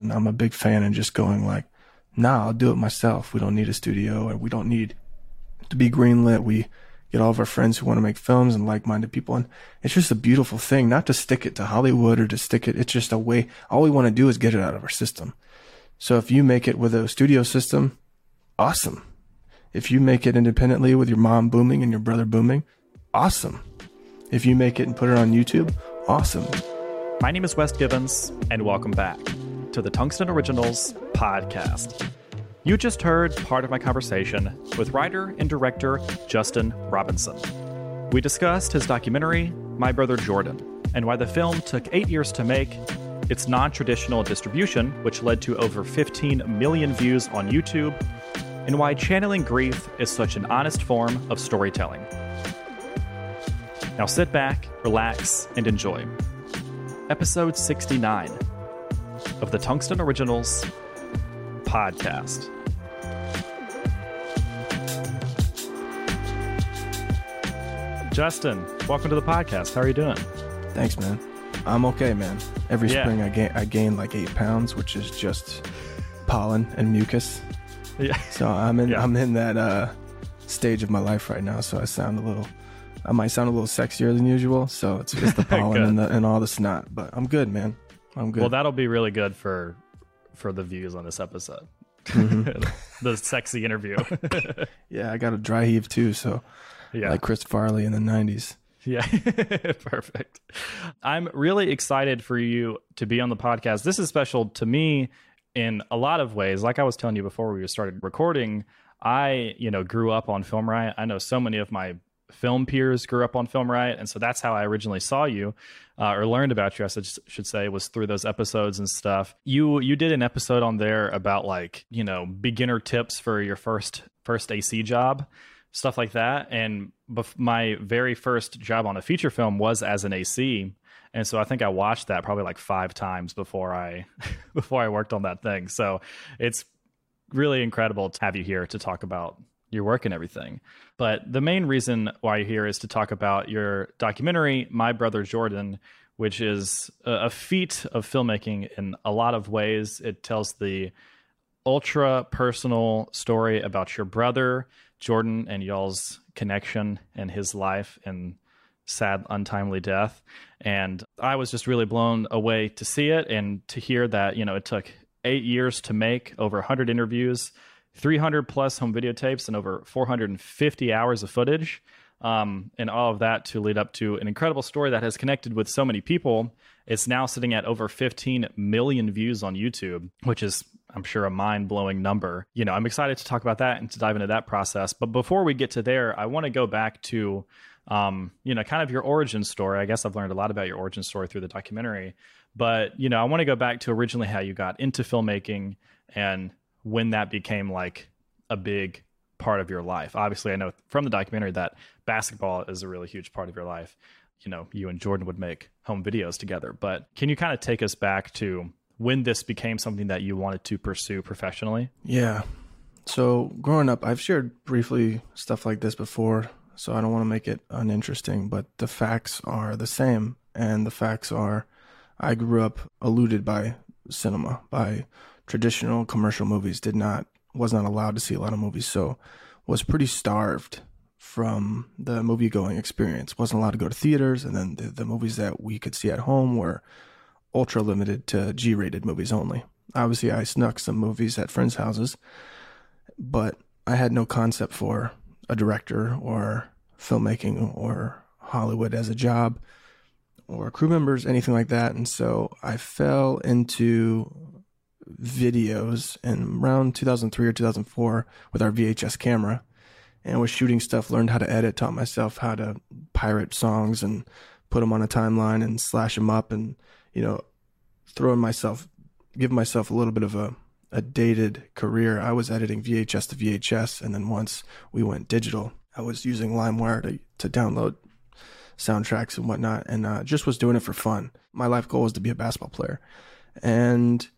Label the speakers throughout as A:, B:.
A: And I'm a big fan and just going like, nah, I'll do it myself. We don't need a studio or we don't need to be greenlit. We get all of our friends who want to make films and like-minded people. And it's just a beautiful thing, not to stick it to Hollywood or to stick it. It's just a way. All we want to do is get it out of our system. So if you make it with a studio system, awesome. If you make it independently with your mom booming and your brother booming, awesome. If you make it and put it on YouTube, awesome.
B: My name is Wes Gibbons, and welcome back to the Tungsten Originals podcast. You just heard part of my conversation with writer and director Justin Robinson. We discussed his documentary, My Brother Jordan, and why the film took eight years to make, its non traditional distribution, which led to over 15 million views on YouTube, and why channeling grief is such an honest form of storytelling. Now sit back, relax, and enjoy. Episode 69 of the Tungsten Originals podcast. Justin, welcome to the podcast. How are you doing?
A: Thanks, man. I'm okay, man. Every
B: Yeah.
A: spring I gain I gain like eight pounds, which is just pollen and mucus.
B: Yeah.
A: So I'm in
B: Yeah.
A: I'm in that uh, stage of my life right now. So I sound a little, I might sound a little sexier than usual. So it's just the pollen and the and all the snot. But I'm good, man. I'm good.
B: Well, that'll be really good for for the views on this episode.
A: Mm-hmm.
B: the sexy interview.
A: yeah, I got a dry heave too. So
B: yeah.
A: like Chris Farley in the '90s.
B: Yeah, perfect. I'm really excited for you to be on the podcast. This is special to me in a lot of ways. Like I was telling you before we started recording, I, you know, grew up on Film Riot. I know so many of my film peers grew up on Film Riot, and so that's how I originally saw you uh, or learned about you. I should, say was through those episodes and stuff. You you did an episode on there about like you know beginner tips for your first first AC job stuff like that. And bef- my very first job on a feature film was as an AC, and so I think I watched that probably like five times before I before I worked on that thing. So it's really incredible to have you here to talk about your work and everything. But the main reason why you're here is to talk about your documentary, My Brother Jordan, which is a, feat of filmmaking in a lot of ways. It tells the ultra personal story about your brother Jordan and y'all's connection and his life and sad untimely death and I was just really blown away to see it and to hear that you know it took 8 years to make over 100 interviews 300 plus home videotapes and over 450 hours of footage um, and all of that to lead up to an incredible story that has connected with so many people. It's now sitting at over 15 million views on YouTube, which is, I'm sure, a mind blowing number. You know, I'm excited to talk about that and to dive into that process. But before we get to there, I want to go back to, um, you know, kind of your origin story. I guess I've learned a lot about your origin story through the documentary. But, you know, I want to go back to originally how you got into filmmaking and when that became like a big part of your life. Obviously, I know from the documentary that basketball is a really huge part of your life. You know, you and Jordan would make home videos together. But can you kind of take us back to when this became something that you wanted to pursue professionally?
A: Yeah. So growing up, I've shared briefly stuff like this before, so I don't want to make it uninteresting, but the facts are the same. And the facts are I grew up eluded by cinema, by traditional commercial movies, did not was not allowed to see a lot of movies, so was pretty starved from the movie going experience. Wasn't allowed to go to theaters, and then the, the movies that we could see at home were ultra limited to G rated movies only. Obviously, I snuck some movies at friends' houses, but I had no concept for a director or filmmaking or Hollywood as a job or crew members, anything like that. And so I fell into videos in around 2003 or 2004 with our VHS camera and was shooting stuff, learned how to edit, taught myself how to pirate songs and put them on a timeline and slash them up and, you know, throwing myself, give myself a little bit of a, a dated career. I was editing VHS to VHS. And then once we went digital, I was using LimeWire to, to download soundtracks and whatnot and uh, just was doing it for fun. My life goal was to be a basketball player. And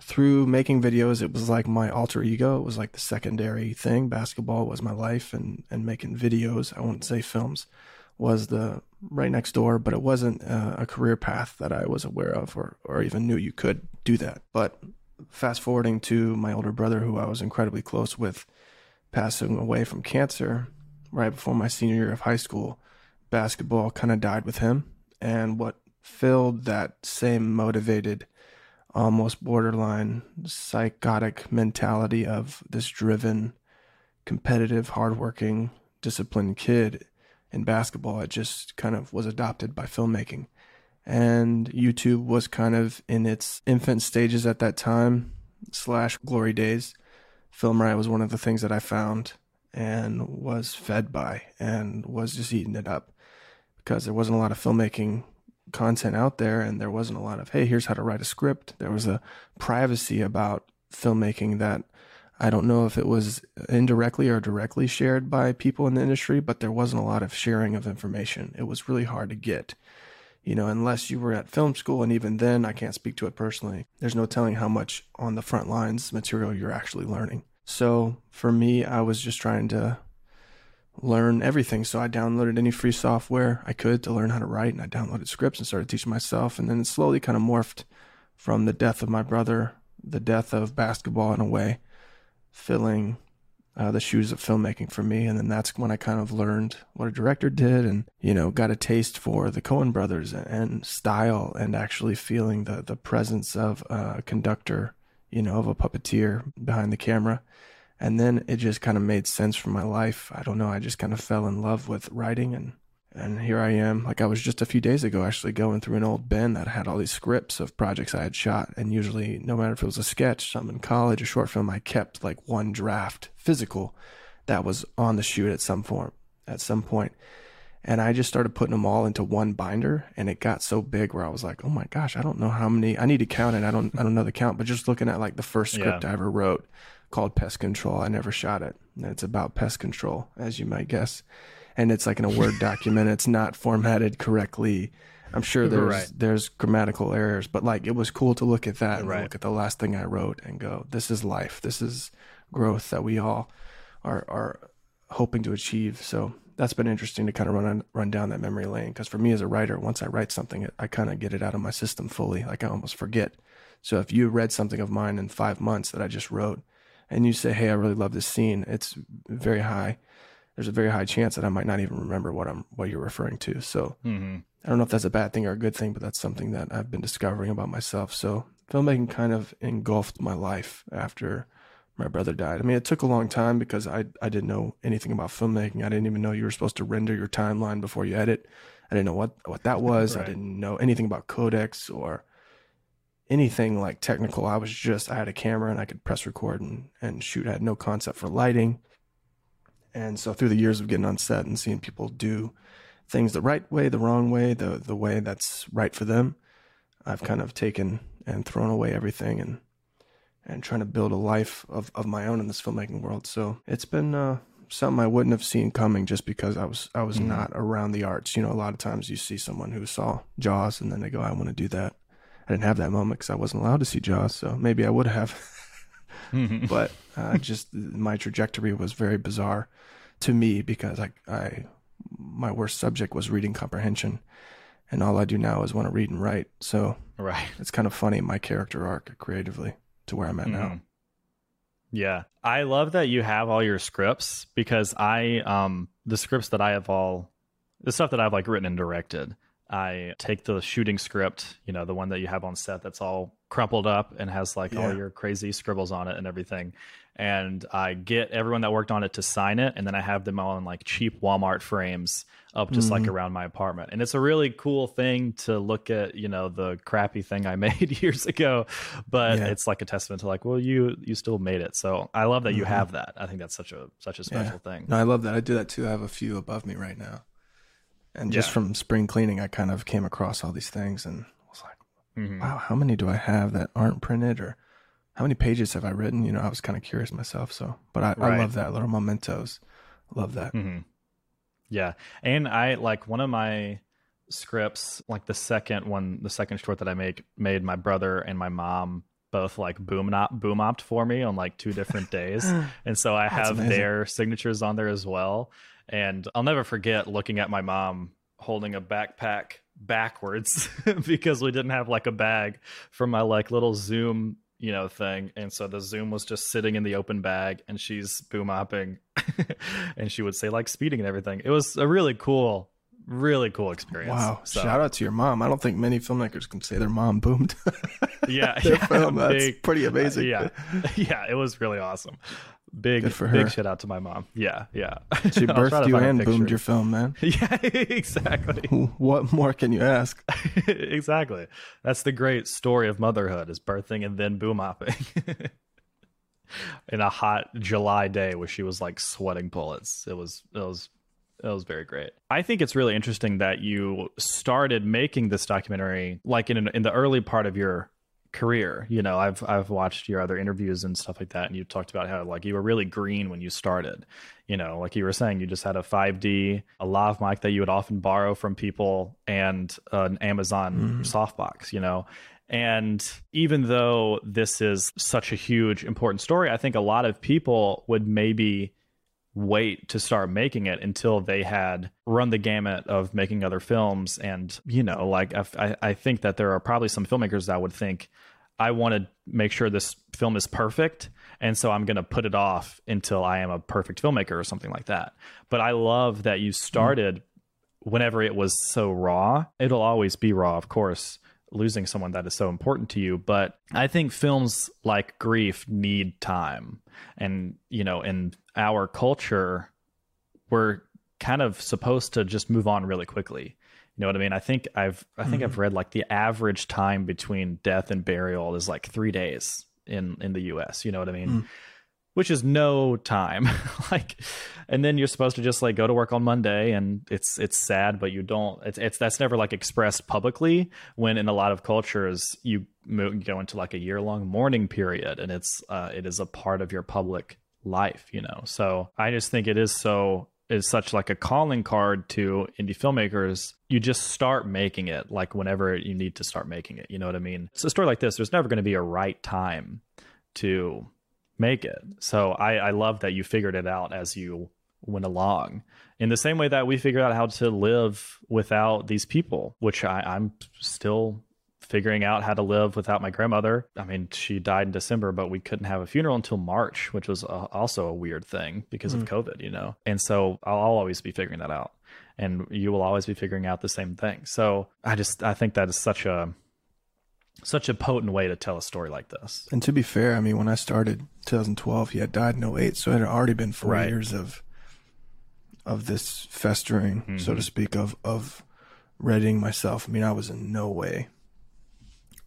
A: through making videos, it was like my alter ego. It was like the secondary thing. Basketball was my life, and and making videos. I wouldn't say films was the right next door, but it wasn't uh, a career path that I was aware of or or even knew you could do that. But fast forwarding to my older brother, who I was incredibly close with, passing away from cancer right before my senior year of high school. Basketball kind of died with him. And what filled that same motivated, almost borderline psychotic mentality of this driven, competitive, hardworking, disciplined kid in basketball, it just kind of was adopted by filmmaking and YouTube was kind of in its infant stages at that time slash glory days. Film Riot was one of the things that I found and was fed by and was just eating it up because there wasn't a lot of filmmaking content out there and there wasn't a lot of hey here's how to write a script there was a privacy about filmmaking that I don't know if it was indirectly or directly shared by people in the industry, but there wasn't a lot of sharing of information. It was really hard to get you know, unless you were at film school, and even then, I can't speak to it personally. There's no telling how much on the front lines material you're actually learning. So for me, I was just trying to learn everything. So I downloaded any free software I could to learn how to write, and I downloaded scripts and started teaching myself. And then it slowly kind of morphed from the death of my brother, the death of basketball in a way, filling uh, the shoes of filmmaking for me. And then that's when I kind of learned what a director did and, you know, got a taste for the Coen brothers and style and actually feeling the, the presence of a conductor, you know, of a puppeteer behind the camera. And then it just kind of made sense for my life. I don't know. I just kind of fell in love with writing and and here I am. Like I was just a few days ago actually going through an old bin that had all these scripts of projects I had shot. And usually, no matter if it was a sketch, something in college, a short film, I kept like one draft physical that was on the shoot at some form at some point. And I just started putting them all into one binder and it got so big where I was like, oh my gosh, I don't know how many I need to count it. I don't I don't know the count, but just looking at like the first script yeah. I ever wrote called Pest Control. I never shot it. And it's about pest control, as you might guess and it's like in a Word document. It's not formatted correctly. I'm sure there's right. there's grammatical errors, but like it was cool to look at that and right. look at the last thing I wrote and go, this is life. This is growth that we all are are hoping to achieve. So that's been interesting to kind of run on, run down that memory lane because for me as a writer, once I write something, I kind of get it out of my system fully. Like I almost forget. So if you read something of mine in five months that I just wrote, and you say, "Hey, I really love this scene," it's very high there's a very high chance that I might not even remember what I'm what you're referring to. So mm-hmm. I don't know if that's a bad thing or a good thing, but that's something that I've been discovering about myself. So filmmaking kind of engulfed my life after my brother died. I mean, it took a long time because I I didn't know anything about filmmaking. I didn't even know you were supposed to render your timeline before you edit. I didn't know what what that was. Right. I didn't know anything about codecs or anything like technical. I was just I had a camera and I could press record and, and shoot. I had no concept for lighting. And so through the years of getting on set and seeing people do things the right way, the wrong way, the the way that's right for them, I've kind of taken and thrown away everything and and trying to build a life of, of my own in this filmmaking world. So it's been uh, something I wouldn't have seen coming just because I was I was mm-hmm. not around the arts. You know, a lot of times you see someone who saw Jaws and then they go, I want to do that. I didn't have that moment because I wasn't allowed to see Jaws, so maybe I would have. But uh, just my trajectory was very bizarre to me because I, I my worst subject was reading comprehension, and all I do now is want to read and write. So
B: right,
A: it's kind of funny my character arc creatively to where I'm at mm-hmm. now.
B: Yeah, I love that you have all your scripts because I um the scripts that I have all the stuff that I've like written and directed. I take the shooting script, you know, the one that you have on set that's all crumpled up and has like yeah. all your crazy scribbles on it and everything. And I get everyone that worked on it to sign it, and then I have them all in like cheap Walmart frames up just mm-hmm. like around my apartment. And it's a really cool thing to look at, you know, the crappy thing I made years ago, but yeah. it's like a testament to like, well, you you still made it. So I love that mm-hmm. you have that. I think that's such a such a special yeah. thing.
A: No, I love that. I do that too. I have a few above me right now. And just yeah. from spring cleaning, I kind of came across all these things and mm-hmm. wow, how many do I have that aren't printed or how many pages have I written? You know, I was kind of curious myself. So, but I, right. I love that little mementos. Love that.
B: Mm-hmm. Yeah. And I like one of my scripts, like the second one, the second short that I make made my brother and my mom both like boom op boom opt for me on like two different days. and so I have their signatures on there as well. And I'll never forget looking at my mom holding a backpack backwards because we didn't have like a bag for my like little Zoom you know, thing. And so the Zoom was just sitting in the open bag and she's boom opping and she would say like speeding and everything. It was a really cool, really cool experience.
A: Wow.
B: So,
A: Shout out to your mom. I don't think many filmmakers can say their mom boomed
B: yeah, yeah,
A: film. That's
B: big-
A: pretty amazing.
B: yeah, yeah, it was really awesome. Big,
A: Good for
B: big shout out to my mom. Yeah, yeah.
A: She birthed you and boomed your film, man.
B: Yeah, exactly.
A: What more can you ask?
B: exactly. That's the great story of motherhood: is birthing and then boom opping. In a hot July day where she was like sweating bullets. It was it was it was very great. I think it's really interesting that you started making this documentary like in in the early part of your career. You know, I've I've watched your other interviews and stuff like that, and you talked about how like you were really green when you started. You know, like you were saying, you just had a 5D, a lav mic that you would often borrow from people, and an Amazon mm-hmm. softbox. You know. And even though this is such a huge, important story, I think a lot of people would maybe wait to start making it until they had run the gamut of making other films and you know like I- I think that there are probably some filmmakers that would think i want to make sure this film is perfect and so i'm going to put it off until i am a perfect filmmaker or something like that. But i love that you started whenever it was so raw. It'll always be raw of course losing someone that is so important to you but i think films like grief need time. And you know in our culture we're kind of supposed to just move on really quickly you know what i mean? I think i've i think i've read like the average time between death and burial is like 3 days in in the US you know what i mean? Which is no time. Like and then you're supposed to just like go to work on monday and it's it's sad but you don't it's, it's that's never like expressed publicly when in a lot of cultures you go into like a year long mourning period and it's uh it is a part of your public life you know? So i just think it is so is such like a calling card to indie filmmakers you just start making it like whenever you need to start making it you know what i mean it's a story like this there's never going to be a right time to make it. So I, I love that you figured it out as you went along. In the same way that we figured out how to live without these people, which I, I'm still figuring out how to live without my grandmother. I mean, she died in December, but we couldn't have a funeral until March, which was uh also a weird thing because of COVID, you know? And so I'll, I'll always be figuring that out. And you will always be figuring out the same thing. So I just, I think that is such a, such a potent way to tell a story like this.
A: And to be fair, I mean, when I started 2012, he had died in 08, so it had already been four
B: Right.
A: years of of this festering, so
B: Mm-hmm.
A: to speak, of of readying myself. I mean, I was in no way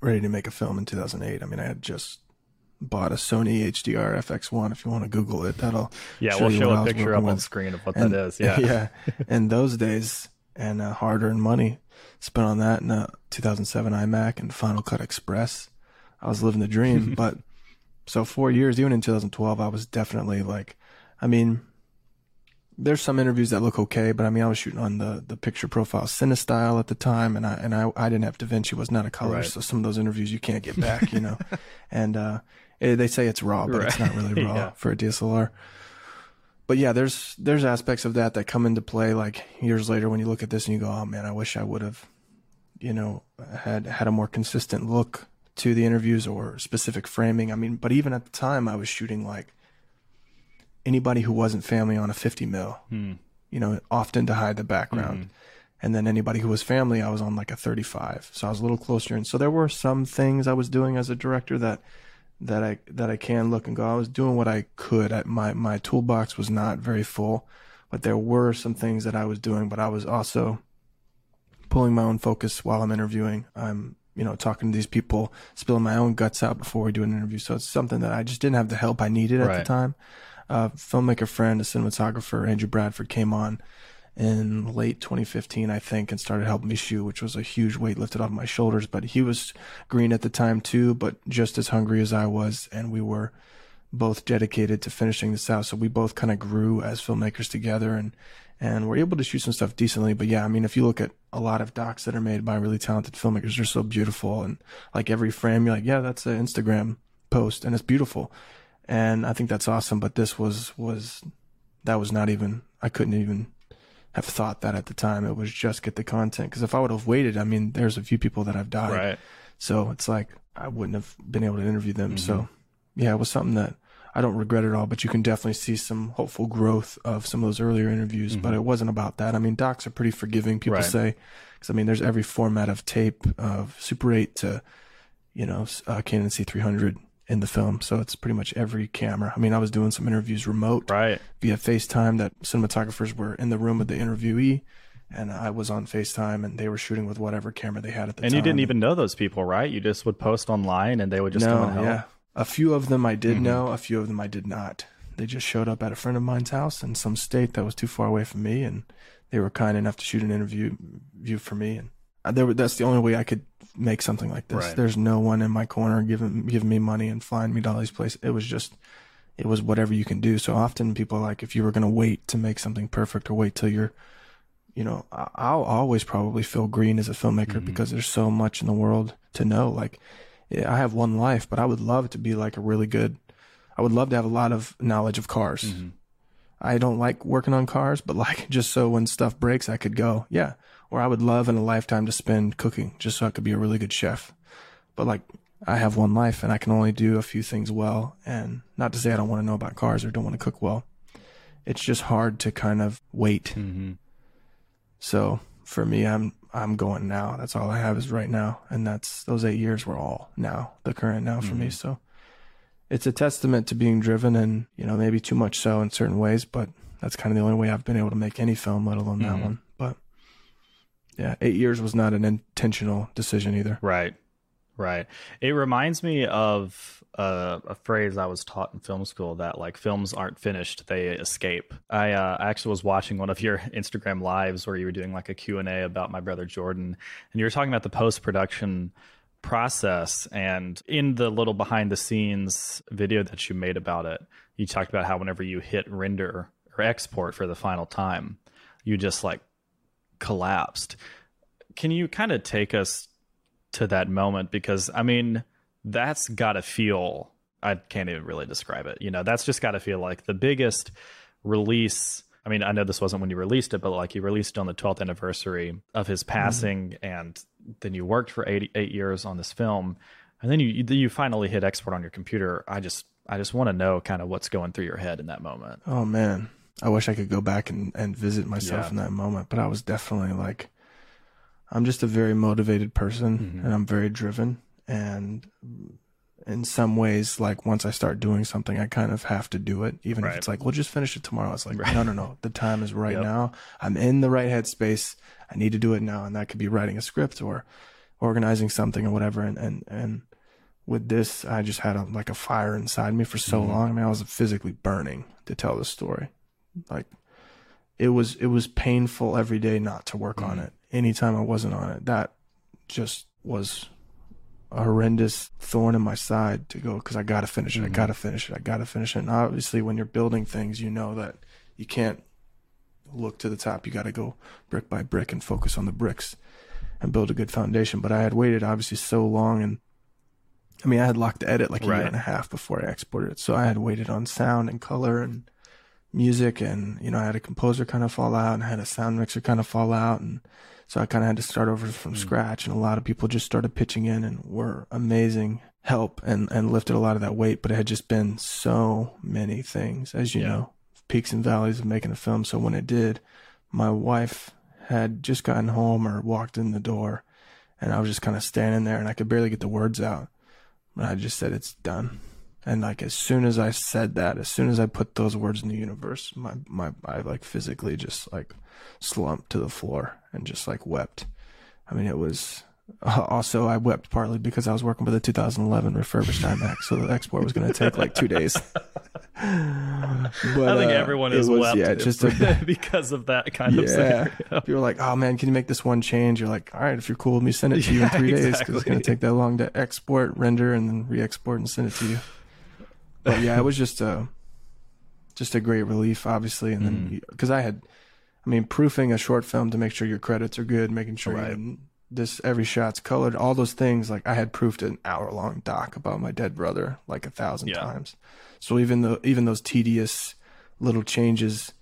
A: ready to make a film in 2008. I mean, I had just bought a Sony HDR FX1. If you want to Google it, that'll
B: Yeah,
A: show
B: we'll
A: you
B: show a picture up on screen of what
A: And-
B: that is. Yeah.
A: yeah. And those days and uh, hard-earned money spent on that and a 2007 iMac and Final Cut Express. I was living the dream. but so four years, even in 2012, I was definitely like, I mean, there's some interviews that look okay, but I mean, I was shooting on the the picture profile CineStyle at the time, and I and I I didn't have DaVinci was not a color,
B: Right.
A: so some of those interviews you can't get back, you know. and uh, eh, they say it's raw, but it's not really raw
B: Yeah.
A: for a DSLR but yeah, there's there's aspects of that that come into play like years later when you look at this and you go, oh man, I wish I would have, you know, had had a more consistent look to the interviews or specific framing. I mean, but even at the time, I was shooting like anybody who wasn't family on a 50 mil,
B: Hmm.
A: you know, often to hide the background. And then anybody who was family, I was on like a 35, so I was a little closer. And so there were some things I was doing as a director that that I that I can look and go. I was doing what I could. I, my my toolbox was not very full, but there were some things that I was doing. But I was also pulling my own focus while I'm interviewing. I'm you know talking to these people, spilling my own guts out before we do an interview. So it's something that I just didn't have the help I needed at the time. A filmmaker friend, a cinematographer, Andrew Bradford, came on in late 2015, I think, and started helping me shoot, which was a huge weight lifted off my shoulders. But he was green at the time too, but just as hungry as I was, and we were both dedicated to finishing this out. So we both kind of grew as filmmakers together, and and we're able to shoot some stuff decently. But yeah, I mean, if you look at a lot of docs that are made by really talented filmmakers, they're so beautiful, and like every frame, you're like, yeah, that's an Instagram post, and it's beautiful, and I think that's awesome. But this was was that was not even I couldn't even have thought that at the time. It was just get the content. Because if I would have waited, I mean, there's a few people that have died.
B: Right.
A: So it's like I wouldn't have been able to interview them. Mm-hmm. So yeah, it was something that I don't regret at all, but you can definitely see some hopeful growth of some of those earlier interviews. Mm-hmm. But it wasn't about that. I mean, docs are pretty forgiving. People right. say, because I mean, there's every format of tape, of Super 8 to, you know, uh, Canon C300 in the film. So it's pretty much every camera. I mean, I was doing some interviews remote
B: right.
A: via FaceTime that cinematographers were in the room with the interviewee and I was on FaceTime and they were shooting with whatever camera they had at the
B: and
A: time.
B: And you didn't even know those people, right? You just would post online and they would just no, come and help. Yeah.
A: A few of them I did mm-hmm. know, a few of them I did not. They just showed up at a friend of mine's house in some state that was too far away from me and they were kind enough to shoot an interview view for me and there were, that's the only way I could make something like this. Right. There's no one in my corner giving giving me money and flying me to all these places. It was just it was whatever you can do. So often people are like if you were going to wait to make something perfect or wait till you're you know, I'll always probably feel green as a filmmaker mm-hmm. because there's so much in the world to know. Like, I have one life, but I would love to be like a really good. I would love to have a lot of knowledge of cars. Mm-hmm. I don't like working on cars, but like just so when stuff breaks, I could go, yeah. Or I would love in a lifetime to spend cooking just so I could be a really good chef. But like, I have one life and I can only do a few things well. And not to say I don't want to know about cars or don't want to cook well. It's just hard to kind of wait. Mm-hmm so for me, I'm I'm going now. That's all I have is right now, and that's those eight years were all now, the current now for mm-hmm. me. So it's a testament to being driven, and you know maybe too much so in certain ways, but that's kind of the only way I've been able to make any film, let alone mm-hmm. that one. Yeah, eight years was not an intentional decision either.
B: Right, right. It reminds me of a, a, phrase I was taught in film school that like films aren't finished, they escape. I uh, actually was watching one of your Instagram lives where you were doing like a Q&A about my brother Jordan and you were talking about the post-production process and in the little behind the scenes video that you made about it, you talked about how whenever you hit render or export for the final time, you just like collapsed. Can you kind of take us to that moment because I mean that's got to feel I can't even really describe it. You know, that's just got to feel like the biggest release. I mean, I know this wasn't when you released it, but like you released it on the 12th anniversary of his mm-hmm. passing, mm-hmm. and then you worked for eight, eight years on this film, and then you you finally hit export on your computer. I just I just want to know kind of what's going through your head in that moment.
A: Oh man, I wish I could go back and, and visit myself yeah. in that moment, but I was definitely like, I'm just a very motivated person, mm-hmm. and I'm very driven, and in some ways like once i start doing something i kind of have to do it even right. if it's like we'll just finish it tomorrow it's like right. no no no the time is right yep. now i'm in the right headspace i need to do it now and that could be writing a script or organizing something or whatever and and and with this i just had a, like a fire inside me for so mm-hmm. long i mean i was physically burning to tell the story like it was it was painful every day not to work mm-hmm. on it anytime i wasn't on it that just was a horrendous thorn in my side to go because I got to finish it. Mm-hmm. I got to finish it. I got to finish it. And obviously, when you're building things, you know that you can't look to the top. You got to go brick by brick and focus on the bricks and build a good foundation. But I had waited obviously so long, and I mean, I had locked the edit like a right. year and a half before I exported it. So I had waited on sound and color and music, and you know, I had a composer kind of fall out, and I had a sound mixer kind of fall out, and so I kind of had to start over from mm. scratch, and a lot of people just started pitching in and were amazing help and and lifted a lot of that weight. But it had just been so many things, as you yeah. know, peaks and valleys of making a film. So when it did, my wife had just gotten home or walked in the door, and I was just kind of standing there, and I could barely get the words out. But I just said, "It's done." And like as soon as I said that, as soon as I put those words in the universe, my my I like physically just like slumped to the floor and just like wept. I mean, it was also I wept partly because I was working with a 2011 refurbished iMacs, so the export was going to take like two days. but,
B: I think uh, everyone has was, wept yeah, just a, because of that kind yeah. of scenario.
A: People are like, "Oh man, can you make this one change?" You're like, "All right, if you're cool let me, send it to you in three exactly. days because it's going to take that long to export, render, and then re-export and send it to you." But yeah, it was just a just a great relief, obviously, and then because mm. I had I mean, proofing a short film to make sure your credits are good, making sure right. this every shot's colored, all those things. Like I had proofed an hour long doc about my dead brother like a thousand yeah. times. So even though even those tedious little changes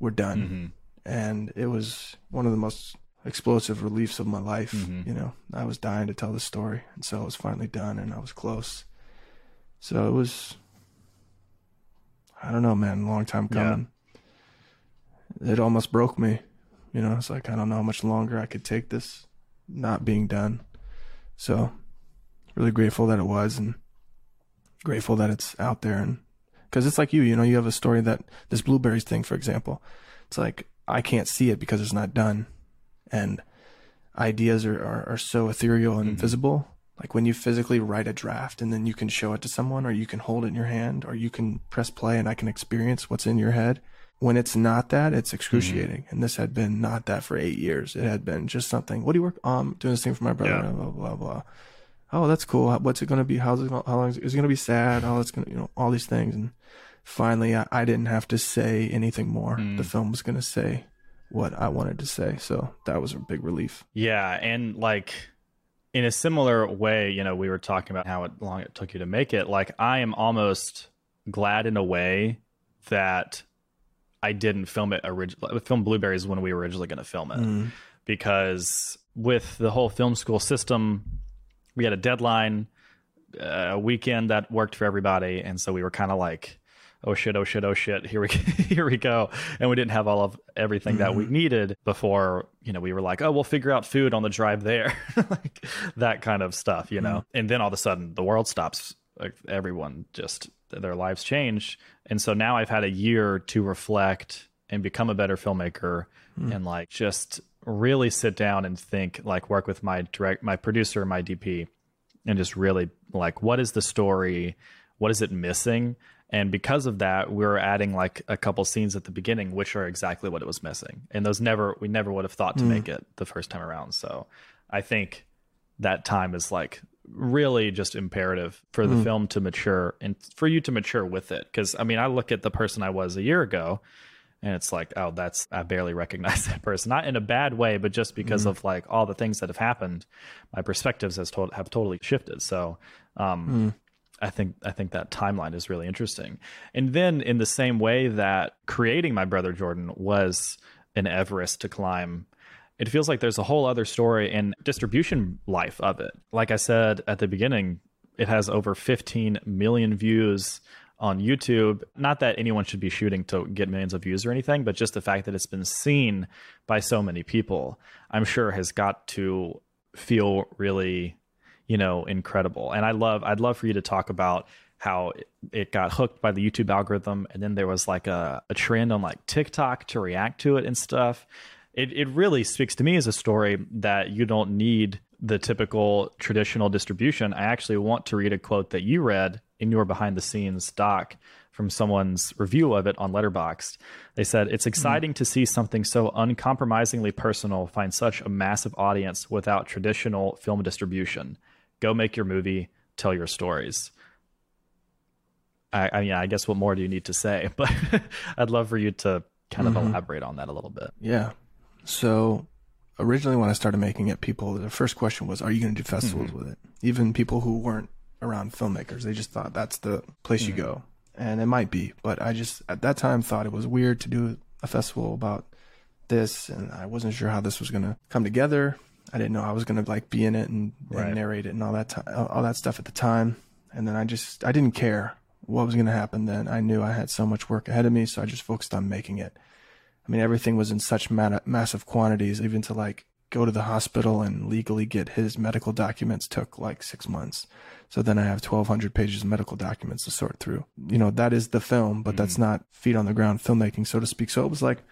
A: were done, mm-hmm. and it was one of the most explosive reliefs of my life. Mm-hmm. You know, I was dying to tell the story, and so it was finally done, and I was close. So it was, I don't know, man, long time coming. Yeah. It almost broke me. You know, it's like I don't know how much longer I could take this not being done. So, really grateful that it was, and grateful that it's out there, and because it's like you, you know, you have a story that this blueberries thing, for example, it's like I can't see it because it's not done and ideas are, are, are so ethereal and mm-hmm. invisible. Like when you physically write a draft and then you can show it to someone or you can hold it in your hand or you can press play and I can experience what's in your head. When it's not that, it's excruciating. Mm-hmm. And this had been not that for eight years. It had been just something. What do you work? Um, doing this thing for my brother. Yeah. Blah, blah, blah. Oh, that's cool. What's it going to be? How's it going? How long is it, is it going to be sad? Oh, it's going to, you know, all these things. And finally, I, I didn't have to say anything more. Mm. The film was going to say what I wanted to say. So that was a big relief.
B: Yeah. And like in a similar way, you know, we were talking about how long it took you to make it. Like I am almost glad in a way that I didn't film it originally, film Blueberries when we were originally going to film it. Mm. Because with the whole film school system, we had a deadline, a weekend that worked for everybody. And so we were kind of like, oh shit, oh shit, oh shit, here we here we go. And we didn't have all of everything mm-hmm. that we mm-hmm. needed before, you know, we were like, oh, we'll figure out food on the drive there. like that kind of stuff, you know. Mm-hmm. And then all of a sudden the world stops. Like everyone just their lives change. And so now I've had a year to reflect and become a better filmmaker mm-hmm. and like just really sit down and think like work with my direct my producer, my DP and just really like what is the story? What is it missing? And because of that, we are adding like a couple scenes at the beginning, which are exactly what it was missing. And those never, we never would have thought to mm. make it the first time around. So I think that time is like really just imperative for the mm. film to mature and for you to mature with it. Cause I mean, I look at the person I was a year ago and it's like, oh, that's, I barely recognize that person. Not in a bad way, but just because mm. of like all the things that have happened, my perspectives has to- have totally shifted. So, um, mm. I think I think that timeline is really interesting. And then in the same way that creating my brother Jordan was an Everest to climb, it feels like there's a whole other story and distribution life of it. Like I said at the beginning, it has over 15 million views on YouTube. Not that anyone should be shooting to get millions of views or anything, but just the fact that it's been seen by so many people, I'm sure has got to feel really you know, incredible. And I love, I'd love for you to talk about how it got hooked by the YouTube algorithm, and then there was like a, a trend on like TikTok to react to it and stuff. It it really speaks to me as a story that you don't need the typical traditional distribution. I actually want to read a quote that you read in your behind the scenes doc from someone's review of it on Letterboxd. They said, It's exciting mm. to see something so uncompromisingly personal find such a massive audience without traditional film distribution go make your movie, tell your stories. I, I mean, I guess what more do you need to say? But I'd love for you to kind of mm-hmm. elaborate on that a little bit.
A: Yeah. So originally, when I started making it, people the first question was, "Are you going to do festivals mm-hmm. with it?" Even people who weren't around filmmakers, they just thought that's the place mm-hmm. you go, and it might be. But I just at that time thought it was weird to do a festival about this, and I wasn't sure how this was going to come together. I didn't know I was gonna like be in it and, right. and narrate it and all that time, all that stuff at the time. And then I just I didn't care what was gonna happen. Then I knew I had so much work ahead of me, so I just focused on making it. I mean, everything was in such massive quantities, even to like go to the hospital and legally get his medical documents took like six months. So then I have 1,200 pages of medical documents to sort through. You know, that is the film, but mm-hmm. that's not feet on the ground filmmaking, so to speak. So it was like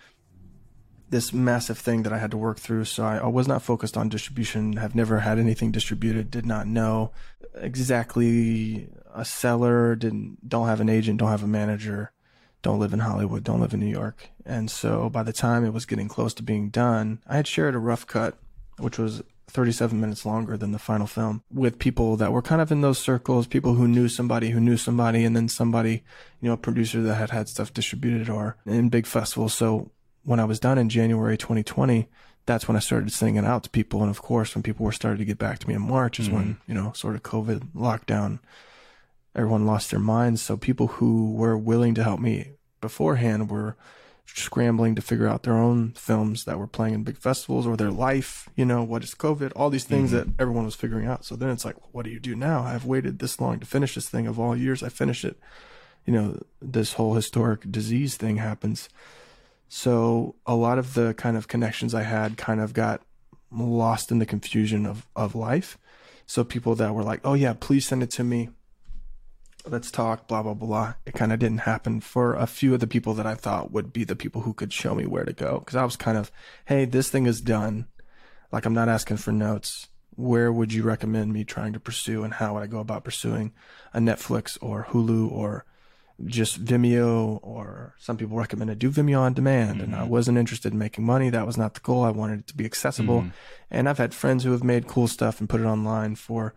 A: this massive thing that I had to work through. So I, I, was not focused on distribution, have never had anything distributed, did not know exactly a seller, didn't, don't have an agent, don't have a manager, don't live in Hollywood, don't live in New York. And so by the time it was getting close to being done, I had shared a rough cut, which was 37 minutes longer than the final film with people that were kind of in those circles, people who knew somebody who knew somebody, and then somebody, you know, a producer that had had stuff distributed or in big festivals. So when I was done in January 2020, that's when I started sending it out to people. And of course, when people were starting to get back to me in March is mm-hmm. when, you know, sort of COVID lockdown, everyone lost their minds. So people who were willing to help me beforehand were scrambling to figure out their own films that were playing in big festivals or their life, you know, what is COVID, all these things mm-hmm. that everyone was figuring out. So then it's like, what do you do now? I've waited this long to finish this thing of all years. I finished it. You know, this whole historic disease thing happens. So a lot of the kind of connections I had kind of got lost in the confusion of, of life. So people that were like, oh yeah, please send it to me let's talk, blah, blah, blah. It kind of didn't happen for a few of the people that I thought would be the people who could show me where to go. Cause I was kind of, hey, this thing is done. Like I'm not asking for notes. Where would you recommend me trying to pursue and how would I go about pursuing a Netflix or Hulu or just Vimeo or some people recommended do Vimeo on demand mm-hmm. and I mm-hmm. wasn't interested in making money. That was not the goal. I wanted it to be accessible. Mm-hmm. And I've had friends who have made cool stuff and put it online for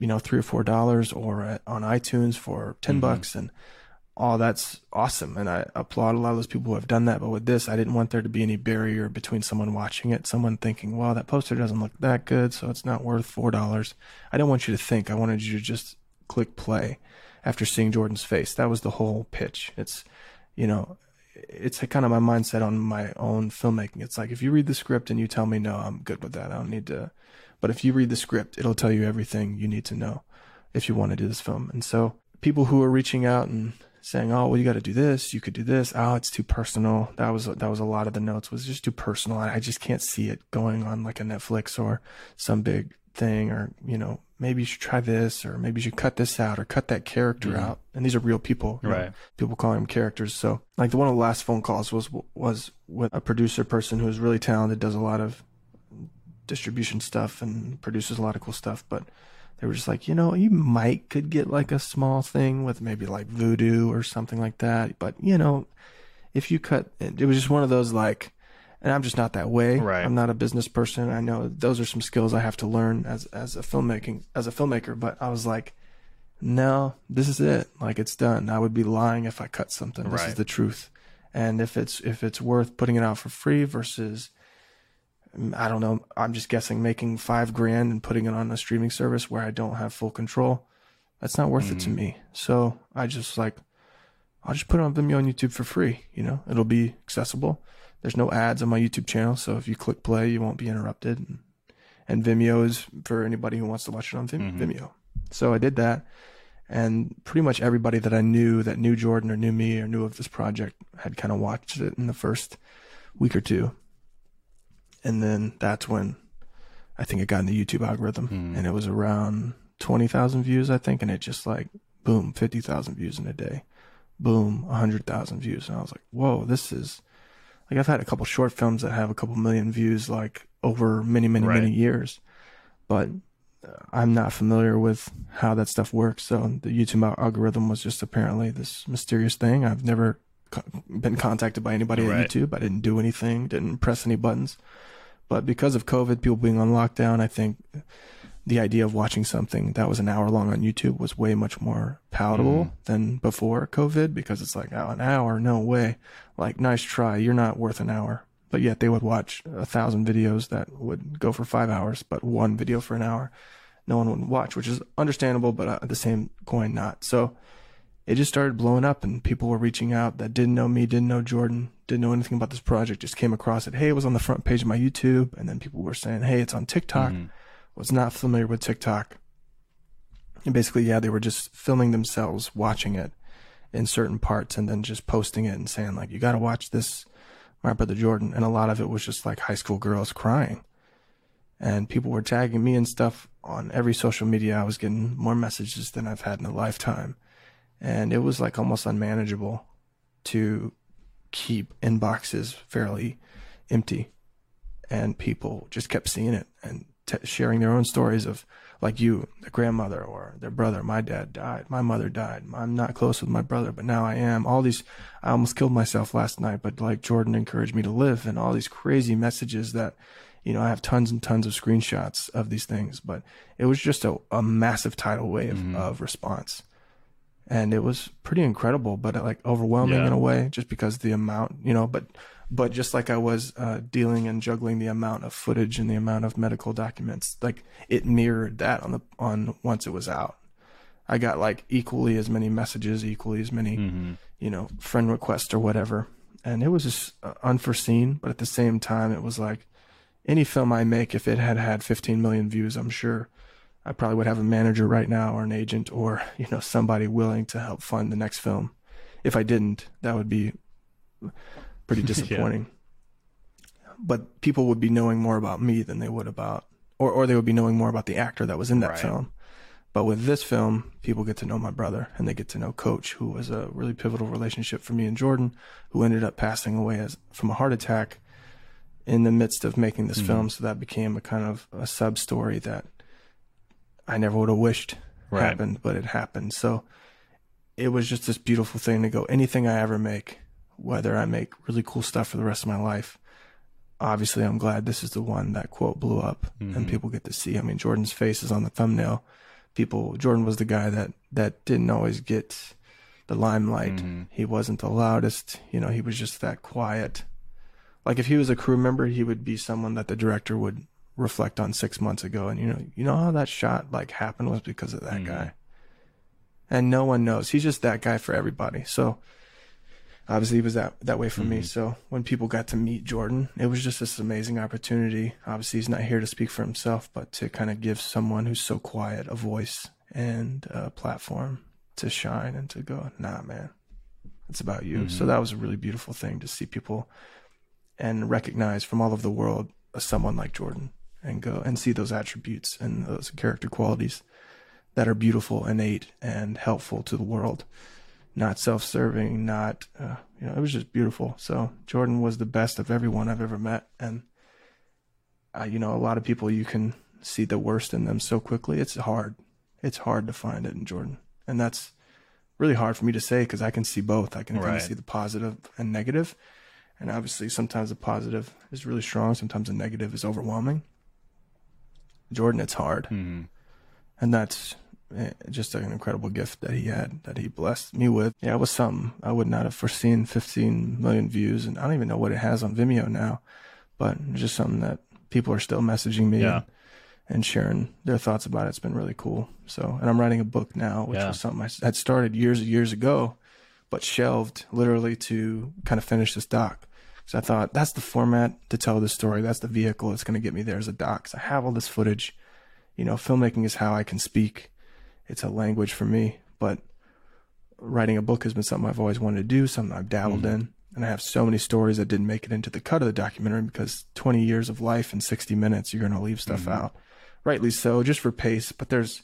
A: you know, three or four dollars or at, on iTunes for 10 mm-hmm. bucks. And oh, that's awesome. And I applaud a lot of those people who have done that. But with this, I didn't want there to be any barrier between someone watching it, someone thinking, well, that poster doesn't look that good, so it's not worth four dollars. I didn't want you to think. I wanted you to just click play after seeing Jordan's face. That was the whole pitch. It's, you know, it's kind of my mindset on my own filmmaking. It's like if you read the script and you tell me no, I'm good with that. I don't need to but if you read the script, it'll tell you everything you need to know if you want to do this film. And so people who are reaching out and saying, "Oh, well, you got to do this. You could do this. Oh, it's too personal." That was that was a lot of the notes was just too personal. I just can't see it going on like a Netflix or some big thing, or you know, maybe you should try this, or maybe you should cut this out, or cut that character mm-hmm. out. And these are real people,
B: right?
A: Know, people calling them characters. So, like the one of the last phone calls was was with a producer person who's really talented, does a lot of distribution stuff and produces a lot of cool stuff. But they were just like, you know, you might could get like a small thing with maybe like Vudu or something like that. But you know, if you cut, it was just one of those like, and I'm just not that way.
B: Right.
A: I'm not a business person. I know those are some skills I have to learn as as a filmmaking as a filmmaker. But I was like, no, this is it. Like it's done. I would be lying if I cut something. This right. is the truth. And if it's if it's worth putting it out for free versus I don't know. I'm just guessing making five grand and putting it on a streaming service where I don't have full control. That's not worth mm. it to mm. me. So I just like, I'll just put it on Vimeo on YouTube for free. You know, it'll be accessible. There's no ads on my YouTube channel. So if you click play, you won't be interrupted. And, and Vimeo is for anybody who wants to watch it on mm-hmm. Vimeo. So I did that. And pretty much everybody that I knew that knew Jordan or knew me or knew of this project had kind of watched it in the first week or two and then that's when I think it got in the YouTube algorithm, mm. and it was around twenty thousand views, I think, and it just like boom, fifty thousand views in a day, boom, hundred thousand views, and I was like, whoa, this is like I've had a couple short films that have a couple million views like over many, many, right. many years, but I'm not familiar with how that stuff works. So the YouTube algorithm was just apparently this mysterious thing. I've never been contacted by anybody right. at YouTube. I didn't do anything, didn't press any buttons. But because of COVID, people being on lockdown, I think the idea of watching something that was an hour long on YouTube was way much more palatable mm. than before COVID because it's like, oh, an hour? No way. Like, nice try. You're not worth an hour. But yet they would watch a thousand videos that would go for five hours, but one video for an hour, no one would watch, which is understandable, but at the same coin, not. So it just started blowing up and people were reaching out that didn't know me, didn't know Jordan, didn't know anything about this project, just came across it. Hey, it was on the front page of my YouTube. And then people were saying, hey, it's on TikTok. Mm-hmm. Was not familiar with TikTok. And basically, yeah, they were just filming themselves watching it in certain parts and then just posting it and saying, like, you got to watch this, my brother Jordan. And a lot of it was just like high school girls crying. And people were tagging me and stuff on every social media. I was getting more messages than I've had in a lifetime and it was like almost unmanageable to keep inboxes fairly empty and people just kept seeing it and t- sharing their own stories of like you their grandmother or their brother my dad died my mother died i'm not close with my brother but now i am all these i almost killed myself last night but like jordan encouraged me to live and all these crazy messages that you know i have tons and tons of screenshots of these things but it was just a, a massive tidal wave mm-hmm. of response and it was pretty incredible, but like overwhelming yeah. in a way, just because the amount, you know. But but just like I was uh, dealing and juggling the amount of footage and the amount of medical documents, like it mirrored that on the on once it was out. I got like equally as many messages, equally as many, mm-hmm. you know, friend requests or whatever. and it was just uh, unforeseen. But at the same time, it was like any film I make, if it had had 15 million views, I'm sure I probably would have a manager right now or an agent or you know somebody willing to help fund the next film. If I didn't, that would be pretty disappointing. yeah. But people would be knowing more about me than they would about, or or they would be knowing more about the actor that was in that right. film. But with this film, people get to know my brother and they get to know Coach, who was a really pivotal relationship for me and Jordan, who ended up passing away as, from a heart attack in the midst of making this mm-hmm. film. So that became a kind of a sub story that I never would have wished right. happened, but it happened. So it was just this beautiful thing to go. Anything I ever make, whether I make really cool stuff for the rest of my life, obviously I'm glad this is the one that quote blew up mm-hmm. and people get to see. I mean, Jordan's face is on the thumbnail people Jordan was the guy that that didn't always get the limelight. Mm-hmm. He wasn't the loudest, you know, he was just that quiet. Like if he was a crew member, he would be someone that the director would reflect on 6 months ago and you know, you know how that shot like happened was because of that mm-hmm. guy. And no one knows. He's just that guy for everybody. So obviously he was that that way for mm-hmm. me. So when people got to meet Jordan, it was just this amazing opportunity. Obviously he's not here to speak for himself, but to kind of give someone who's so quiet a voice and a platform to shine and to go, nah, man, it's about you. Mm-hmm. So that was a really beautiful thing to see people and recognize from all over the world someone like Jordan and go and see those attributes and those character qualities that are beautiful, innate, and helpful to the world not self-serving, not uh, you know, it was just beautiful. So Jordan was the best of everyone I've ever met, and uh, you know, a lot of people you can see the worst in them so quickly. It's hard. It's hard to find it in Jordan, and that's really hard for me to say because I can see both. I can right. kind of see the positive and negative, and obviously sometimes the positive is really strong, sometimes the negative is overwhelming. Jordan, it's hard, mm-hmm. and that's Eh, just an incredible gift that he had that he blessed me with. Yeah, it was something I would not have foreseen 15 million views, and I don't even know what it has on Vimeo now, but just something that people are still messaging me yeah. and, and, sharing their thoughts about it. It's been really cool. So, and I'm writing a book now, which yeah. was something I had started years and years ago, but shelved literally to kind of finish this doc. So I thought that's the format to tell this story. That's the vehicle that's going to get me there as a doc. So I have all this footage. You know, filmmaking is how I can speak it's a language for me. But writing a book has been something I've always wanted to do, something I've dabbled mm-hmm. in. And I have so many stories that didn't make it into the cut of the documentary because 20 years of life in 60 minutes, you're going to leave stuff mm-hmm. out. Rightly so, just for pace. But there's,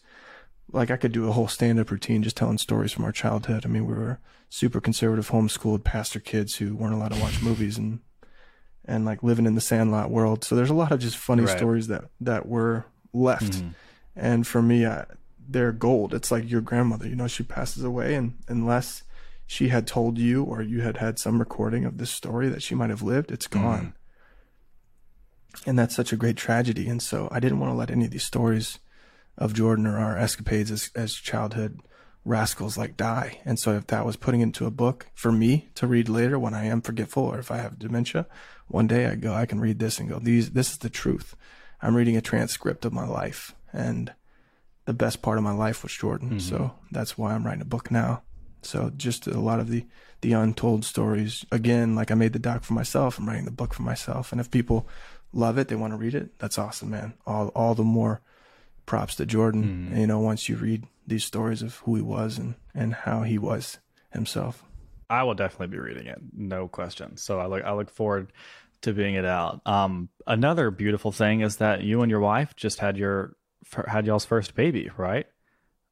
A: like, I could do a whole stand up routine just telling stories from our childhood. I mean, we were super conservative, homeschooled pastor kids who weren't allowed to watch movies and, and like living in the sandlot world. So there's a lot of just funny right. stories that, that were left. Mm-hmm. And for me, I, they're gold. It's like your grandmother, you know, she passes away, and unless she had told you or you had had some recording of this story that she might have lived, it's mm-hmm. gone. Mm. And that's such a great tragedy. And so I didn't want to let any of these stories of Jordan or our escapades as, as childhood rascals like die. And so if that was putting into a book for me to read later when I am forgetful or if I have dementia, one day I go, I can read this and go, these, this is the truth. I'm reading a transcript of my life. And the best part of my life was Jordan. Mm-hmm. So that's why I'm writing a book now. So just a lot of the the untold stories. Again, like I made the doc for myself, I'm writing the book for myself. And if people love it, they want to read it, that's awesome, man. All all the more props to Jordan. Mm-hmm. You know, once you read these stories of who he was and and how he was himself.
B: I will definitely be reading it, no question. So I look I look forward to being it out. Um, another beautiful thing is that you and your wife just had your had y'all's first baby, right?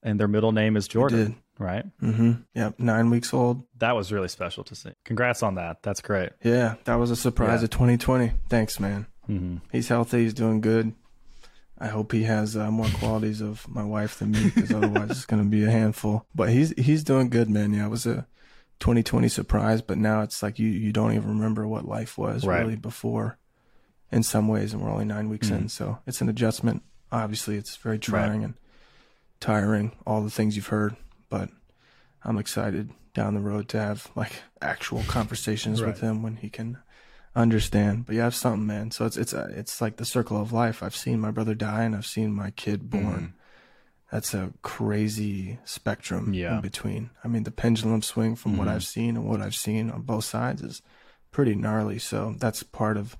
B: And their middle name is Jordan, right?
A: Mm-hmm. Yep, nine weeks old.
B: That was really special to see. Congrats on that. That's great.
A: Yeah, that was a surprise yeah. of 2020. Thanks, man. Mm-hmm. He's healthy. He's doing good. I hope he has uh, more qualities of my wife than me, because otherwise it's going to be a handful. But he's he's doing good, man. Yeah, it was a 2020 surprise, but now it's like you you don't even remember what life was right. really before, in some ways, and we're only nine weeks mm-hmm. in, so it's an adjustment obviously it's very trying right. and tiring, all the things you've heard, but I'm excited down the road to have like actual conversations right. with him when he can understand. But you have something, man. So it's it's a, it's like the circle of life. I've seen my brother die and I've seen my kid born. Mm. That's a crazy spectrum yeah. in between. I mean, the pendulum swing from mm-hmm. what I've seen and what I've seen on both sides is pretty gnarly. So that's part of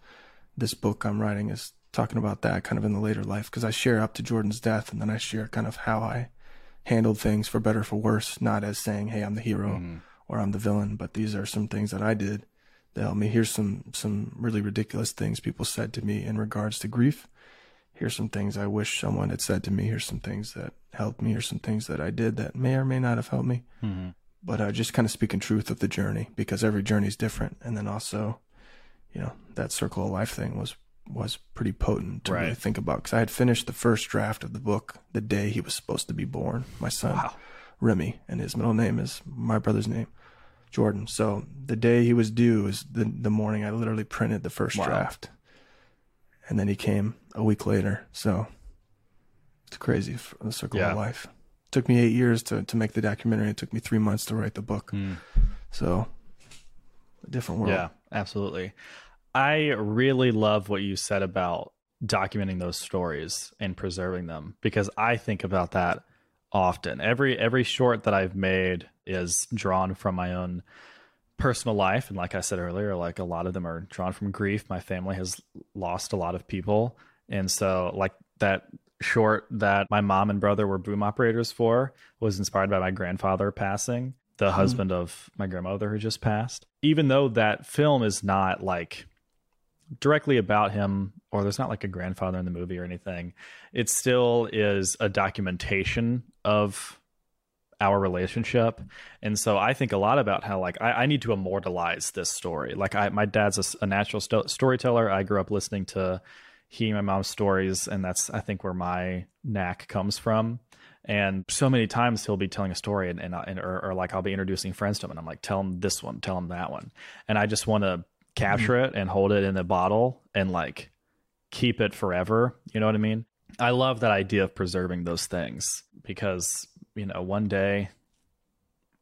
A: this book I'm writing is talking about that kind of in the later life because I share up to Jordan's death and then I share kind of how I handled things for better for worse, not as saying, "Hey, I'm the hero" mm-hmm. or "I'm the villain," but these are some things that I did that helped me. Here's some some really ridiculous things people said to me in regards to grief. Here's some things I wish someone had said to me. Here's some things that helped me. Here's some things that I did that may or may not have helped me. Mm-hmm. But uh, just kind of speaking truth of the journey because every journey is different, and then also, you know, that circle of life thing was was pretty potent to right. really think about because I had finished the first draft of the book the day he was supposed to be born. My son, wow. Remy, and his middle name is my brother's name, Jordan. So the day he was due is the the morning I literally printed the first wow. draft, and then he came a week later. So it's crazy for the circle yeah. of life. It took me eight years to to make the documentary. It took me three months to write the book. Mm. So a different world.
B: Yeah, absolutely. I really love what you said about documenting those stories and preserving them because I think about that often. Every every short that I've made is drawn from my own personal life and like I said earlier, like a lot of them are drawn from grief. My family has lost a lot of people. And so like that short that my mom and brother were boom operators for was inspired by my grandfather passing, the mm husband of my grandmother who just passed. Even though that film is not like directly about him or there's not like a grandfather in the movie or anything it still is a documentation of our relationship. And so i think a lot about how like i, I need to immortalize this story. Like I, my dad's a, a natural st- storyteller. I grew up listening to he and my mom's stories and that's i think where my knack comes from. And so many times he'll be telling a story and, and, and or, or, like I'll be introducing friends to him and I'm like, tell him this one, tell him that one. And I just want to capture mm-hmm. it and hold it in a bottle and like keep it forever. You know what I mean? I love that idea of preserving those things because, you know, one day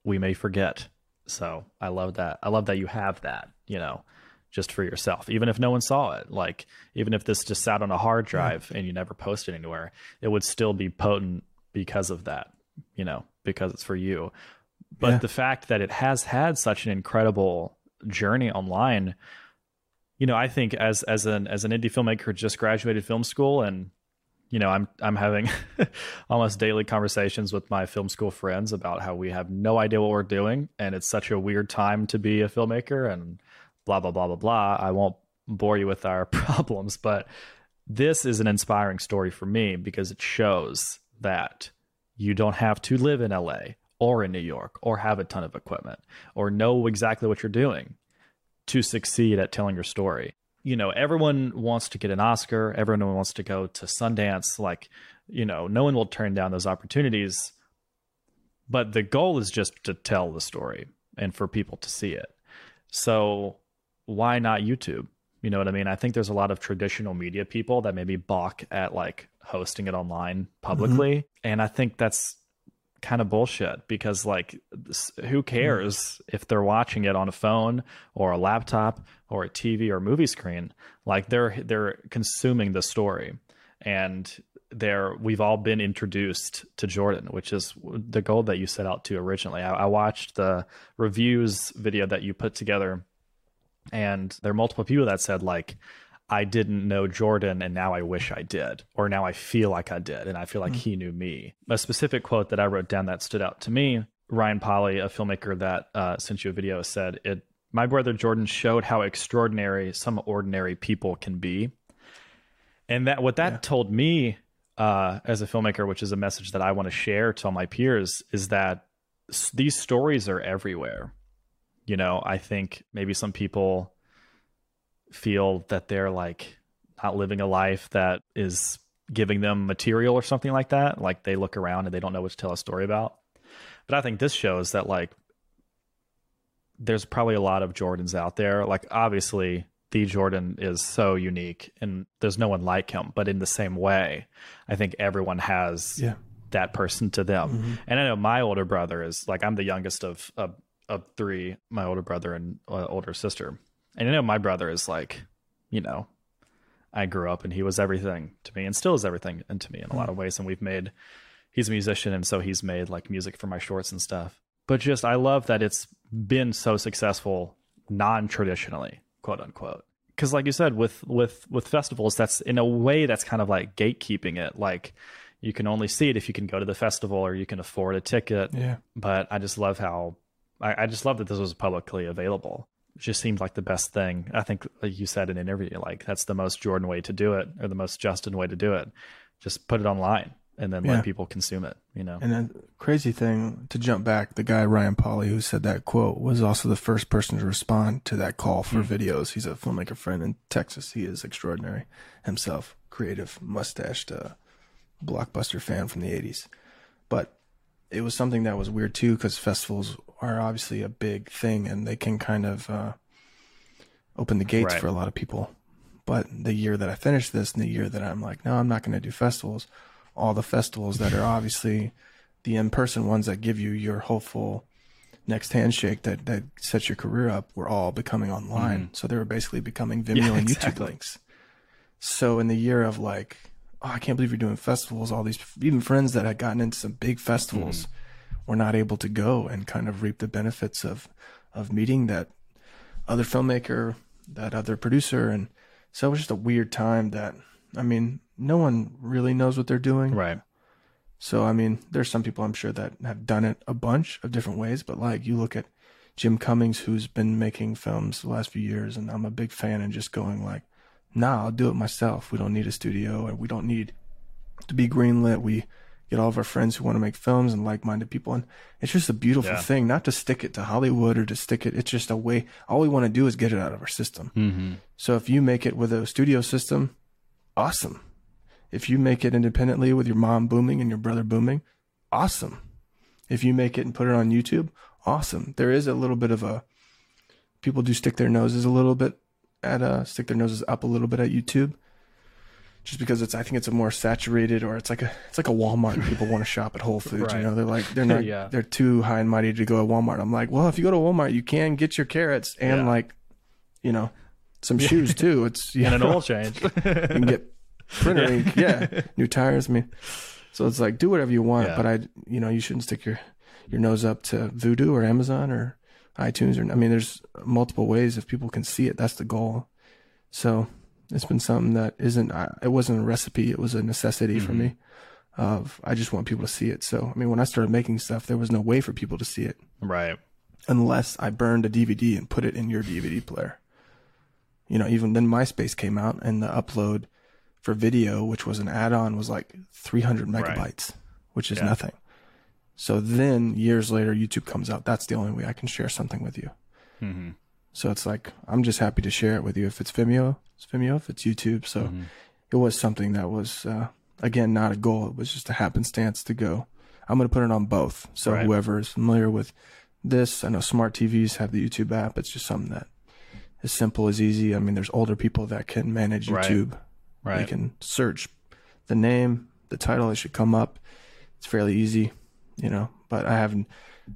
B: we may forget. So I love that. I love that you have that, you know, just for yourself, even if no one saw it. Like, even if this just sat on a hard drive yeah. and you never posted anywhere, it would still be potent because of that, you know, because it's for you. But yeah. the fact that it has had such an incredible journey online you know i think as as an as an indie filmmaker just graduated film school and you know i'm i'm having almost daily conversations with my film school friends about how we have no idea what we're doing and it's such a weird time to be a filmmaker and blah blah blah blah blah. I won't bore you with our problems but this is an inspiring story for me because it shows that you don't have to live in LA or in New York or have a ton of equipment or know exactly what you're doing to succeed at telling your story. You know, everyone wants to get an Oscar, everyone wants to go to Sundance. Like, you know, no one will turn down those opportunities. But the goal is just to tell the story and for people to see it. So, why not YouTube? You know what I mean? I think there's a lot of traditional media people that maybe balk at like hosting it online publicly. Mm-hmm. And I think that's kind of bullshit because like who cares if they're watching it on a phone or a laptop or a TV or movie screen? Like they're they're consuming the story. And there we've all been introduced to Jordan which is the goal that you set out to originally. I, I watched the reviews video that you put together and there are multiple people that said like I didn't know Jordan and now I wish I did, or now I feel like I did and I feel like mm. he knew me. A specific quote that I wrote down that stood out to me Ryan Polly, a filmmaker that uh, sent you a video, said, "It my brother Jordan showed how extraordinary some ordinary people can be." And that what that yeah. told me uh, as a filmmaker, which is a message that I want to share to all my peers, is that these stories are everywhere. You know, I think maybe some people feel that they're like not living a life that is giving them material or something like that. Like they look around and they don't know what to tell a story about. But I think this shows that like there's probably a lot of Jordans out there. Like obviously the Jordan is so unique and there's no one like him. But in the same way, I think everyone has yeah. that person to them. Mm-hmm. And I know my older brother is like I'm the youngest of of, of three, my older brother and uh, older sister. And I know my brother is like, you know, I grew up and he was everything to me and still is everything and to me in a lot of hmm. ways. And we've made, he's a musician and so he's made like music for my shorts and stuff. But just, I love that it's been so successful non-traditionally, quote unquote. Because, like you said, with with with festivals, that's in a way that's kind of like gatekeeping it. Like you can only see it if you can go to the festival or you can afford a ticket.
A: Yeah.
B: But I just love how I, I just love that this was publicly available. Just seems like the best thing. I think, like you said in an interview, like that's the most Jordan way to do it, or the most Justin way to do it. Just put it online and then
A: Yeah.
B: let people consume it. You know.
A: And then crazy thing to jump back, the guy Ryan Pauly who said that quote was also the first person to respond to that call for videos. He's a filmmaker friend in Texas. He is extraordinary himself, creative, mustached, uh, blockbuster fan from the '80s. But it was something that was weird too because festivals are obviously a big thing and they can kind of uh, open the gates
B: Right.
A: for a lot of people. But the year that I finished this and the year that I'm like, no, I'm not going to do festivals, all the festivals that are obviously the in-person ones that give you your hopeful next handshake that that sets your career up were all becoming online. So they were basically becoming Vimeo
B: Yeah,
A: and YouTube links. So in the year of like, oh, I can't believe you're doing festivals. All these even friends that had gotten into some big festivals hmm. were not able to go and kind of reap the benefits of of meeting that other filmmaker, that other producer, and so it was just a weird time. That I mean, no one really knows what they're doing.
B: Right.
A: So I mean, there's some people I'm sure that have done it a bunch of different ways, but like you look at Jim Cummings, who's been making films the last few years, and I'm a big fan, and just going like, "Nah, I'll do it myself. We don't need a studio, and we don't need to be greenlit. We get all of our friends who want to make films and like-minded people, and it's just a beautiful
B: Yeah.
A: thing. Not to stick it to Hollywood or to stick it. It's just a way. All we want to do is get it out of our system.
B: Mm-hmm.
A: So if you make it with a studio system, awesome. If you make it independently with your mom booming and your brother booming, awesome. If you make it and put it on YouTube, awesome. There is a little bit of a people do stick their noses a little bit at uh stick their noses up a little bit at YouTube. Just because it's I think it's a more saturated or it's like a it's like a Walmart people want to shop at Whole Foods.
B: Right.
A: You know, they're like they're not
B: Yeah.
A: they're too high and mighty to go to Walmart. I'm like, well, if you go to Walmart, you can get your carrots and
B: Yeah.
A: like, you know, some shoes too. It's you
B: And an oil change.
A: you can get printer ink, yeah, new tires. I mean, so it's like do whatever you want,
B: Yeah.
A: but I, you know, you shouldn't stick your your nose up to Vudu or Amazon or iTunes or I mean, there's multiple ways if people can see it. That's the goal. So it's been something that isn't. It wasn't a recipe. It was a necessity for me. Mm-hmm. Of I just want people to see it. So I mean, when I started making stuff, there was no way for people to see it
B: right.
A: unless I burned a DVD and put it in your DVD player. You know, even then MySpace came out and the upload for video, which was an add-on, was like 300 megabytes, which is
B: Yeah.
A: nothing. So then years later, YouTube comes out. That's the only way I can share something with you.
B: Mm-hmm.
A: So it's like I'm just happy to share it with you. If it's Vimeo, it's Vimeo. If it's YouTube, so
B: Mm-hmm.
A: it was something that was uh, again not a goal. It was just a happenstance to go. I'm going to put it on both. So
B: Right.
A: whoever is familiar with this, I know smart TVs have the YouTube app. It's just something that is simple, is easy. I mean, there's older people that can manage YouTube.
B: Right.
A: YouTube. They can search the name, the title. It should come up. It's fairly easy, you know. But I have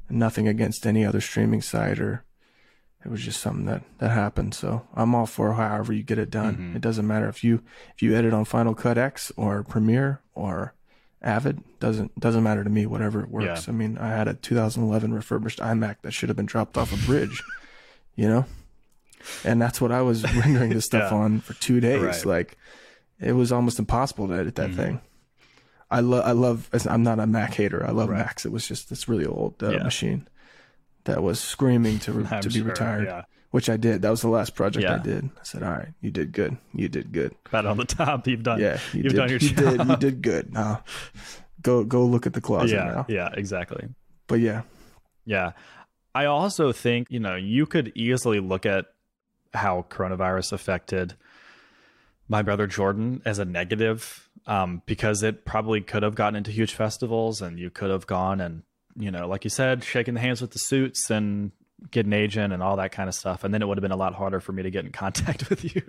A: nothing against any other streaming site or it was just something that that happened so i'm all for however you get it done
B: Mhm.
A: it doesn't matter if you if you edit on final cut x or premiere or avid doesn't doesn't matter to me whatever it works
B: Yeah.
A: i mean i had a 2011 refurbished imac that should have been dropped off a bridge you know and that's what i was rendering this stuff
B: Yeah.
A: on for two days
B: Right.
A: like it was almost impossible to edit that
B: Mhm.
A: thing i love i love i'm not a mac hater i love
B: Right.
A: macs it was just this really old uh,
B: Yeah.
A: machine that was screaming to re- to be
B: sure,
A: retired
B: Yeah.
A: which I did. That was the last project I did. I said, "All right, you did good. You did good.
B: Pat on the top. You've done.
A: Yeah, you
B: you've
A: did.
B: done your
A: you
B: job.
A: did. You did good. Now, go go look at the closet
B: yeah.
A: now.
B: Yeah. Exactly.
A: But yeah,
B: Yeah. I also think, you know, you could easily look at how coronavirus affected my brother Jordan as a negative um, because it probably could have gotten into huge festivals and you could have gone and, you know, like you said, shaking the hands with the suits and get an agent and all that kind of stuff. And then it would have been a lot harder for me to get in contact with you.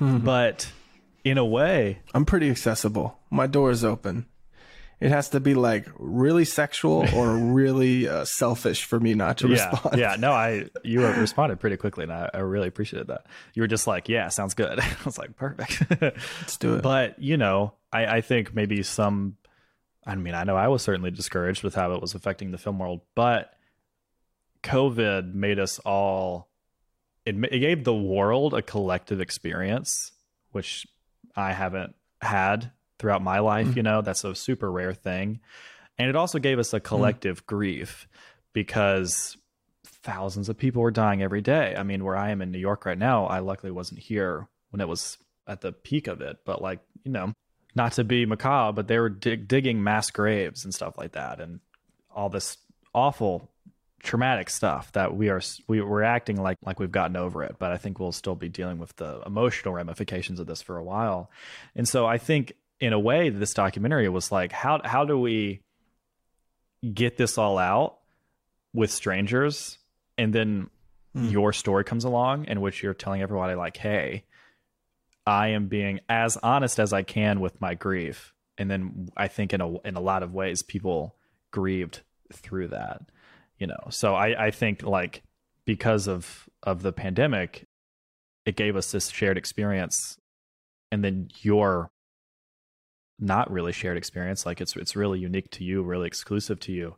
B: But in a way,
A: I'm pretty accessible. My door is open. It has to be like really sexual or really uh, selfish for me not to
B: yeah,
A: respond.
B: yeah. No, I you responded pretty quickly, and I, I really appreciated that. You were just like, "Yeah, sounds good." I was like, "Perfect."
A: Let's do it.
B: but you know, I, I think maybe some. I mean, I know I was certainly discouraged with how it was affecting the film world, but COVID made us all it, it gave the world a collective experience, which I haven't had throughout my life. Mm-hmm. You know, that's a super rare thing. And it also gave us a collective mm-hmm. grief because thousands of people were dying every day. I mean, where I am in New York right now, I luckily wasn't here when it was at the peak of it, but like, you know, not to be macabre, but they were dig- digging mass graves and stuff like that, and all this awful, traumatic stuff that we are we, we're acting like like we've gotten over it, but I think we'll still be dealing with the emotional ramifications of this for a while. And so I think, in a way, this documentary was like, how how do we get this all out with strangers, and then mm. your story comes along in which you're telling everybody like, hey I am being as honest as I can with my grief. And then I think in a in a lot of ways people grieved through that. You know. So I, I think like because of of the pandemic, it gave us this shared experience. And then your not really shared experience, like it's it's really unique to you, really exclusive to you,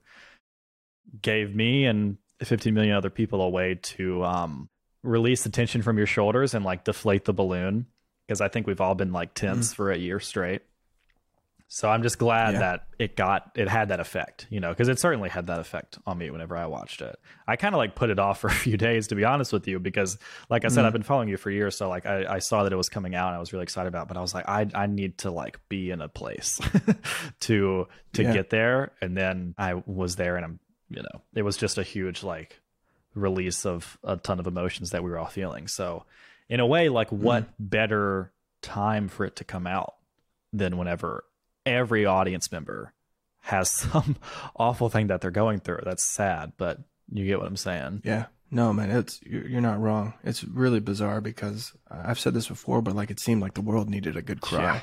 B: gave me and 15 million other people a way to um, release the tension from your shoulders and like deflate the balloon because I think we've all been like tense mm. for a year straight. So I'm just glad yeah. that it got it had that effect, you know, because it certainly had that effect on me whenever I watched it. I kind of like put it off for a few days to be honest with you, because like I said, mm. I've been following you for years, so like I, I saw that it was coming out, and I was really excited about. It, but I was like, I I need to like be in a place to to yeah. get there, and then I was there, and I'm you know, it was just a huge like release of a ton of emotions that we were all feeling. So in a way, like mm-hmm. what better time for it to come out than whenever every audience member has some awful thing that they're going through. That's sad, but you get what I'm saying.
A: Yeah. No, man, it's you're not wrong. It's really bizarre because I've said this before, but like it seemed like the world needed a good cry. Yeah.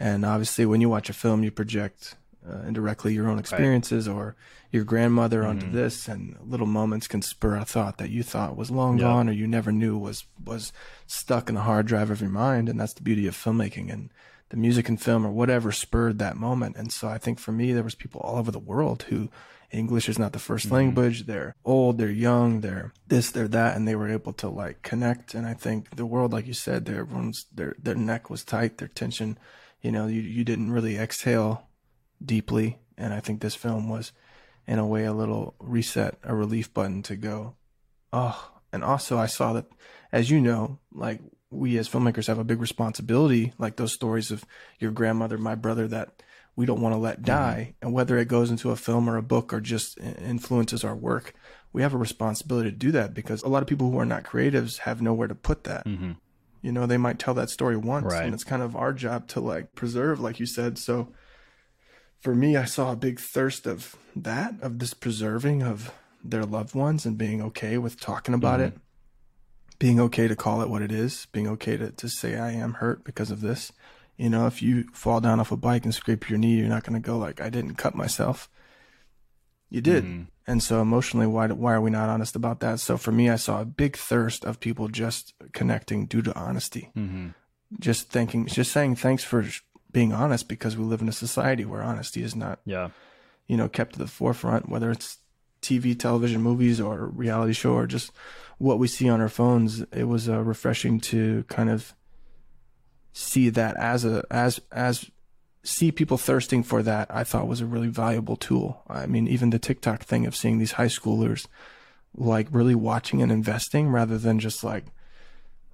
A: And obviously, when you watch a film, you project uh, indirectly your own experiences right. or your grandmother mm-hmm. onto this and little moments can spur a thought that you thought was long yep. gone or you never knew was was stuck in the hard drive of your mind and that's the beauty of filmmaking and the music and film or whatever spurred that moment and so i think for me there was people all over the world who english is not the 1st mm-hmm. language they're old they're young they're this they're that and they were able to like connect and i think the world like you said their everyone's their their neck was tight their tension you know you, you didn't really exhale deeply. And I think this film was, in a way, a little reset, a relief button to go, oh. And also, I saw that, as you know, like we as filmmakers have a big responsibility, like those stories of your grandmother, my brother, that we don't want to let mm-hmm. die. And whether it goes into a film or a book or just influences our work, we have a responsibility to do that because a lot of people who are not creatives have nowhere to put that. Mm-hmm. You know, they might tell that story once, right. and it's kind of our job to like preserve, like you said. So for me, I saw a big thirst of that, of this preserving of their loved ones and being okay with talking about mm-hmm. it, being okay to call it what it is, being okay to, to say, I am hurt because of this. You know, if you fall down off a bike and scrape your knee, you're not going to go like, I didn't cut myself. You did. Mm-hmm. And so emotionally, why, why are we not honest about that? So for me, I saw a big thirst of people just connecting due to honesty. Mm-hmm. Just thinking, just saying thanks for being honest because we live in a society where honesty is not
B: yeah
A: you know kept to the forefront whether it's TV television movies or reality show or just what we see on our phones it was uh, refreshing to kind of see that as a as as see people thirsting for that I thought was a really valuable tool I mean even the TikTok thing of seeing these high schoolers like really watching and investing rather than just like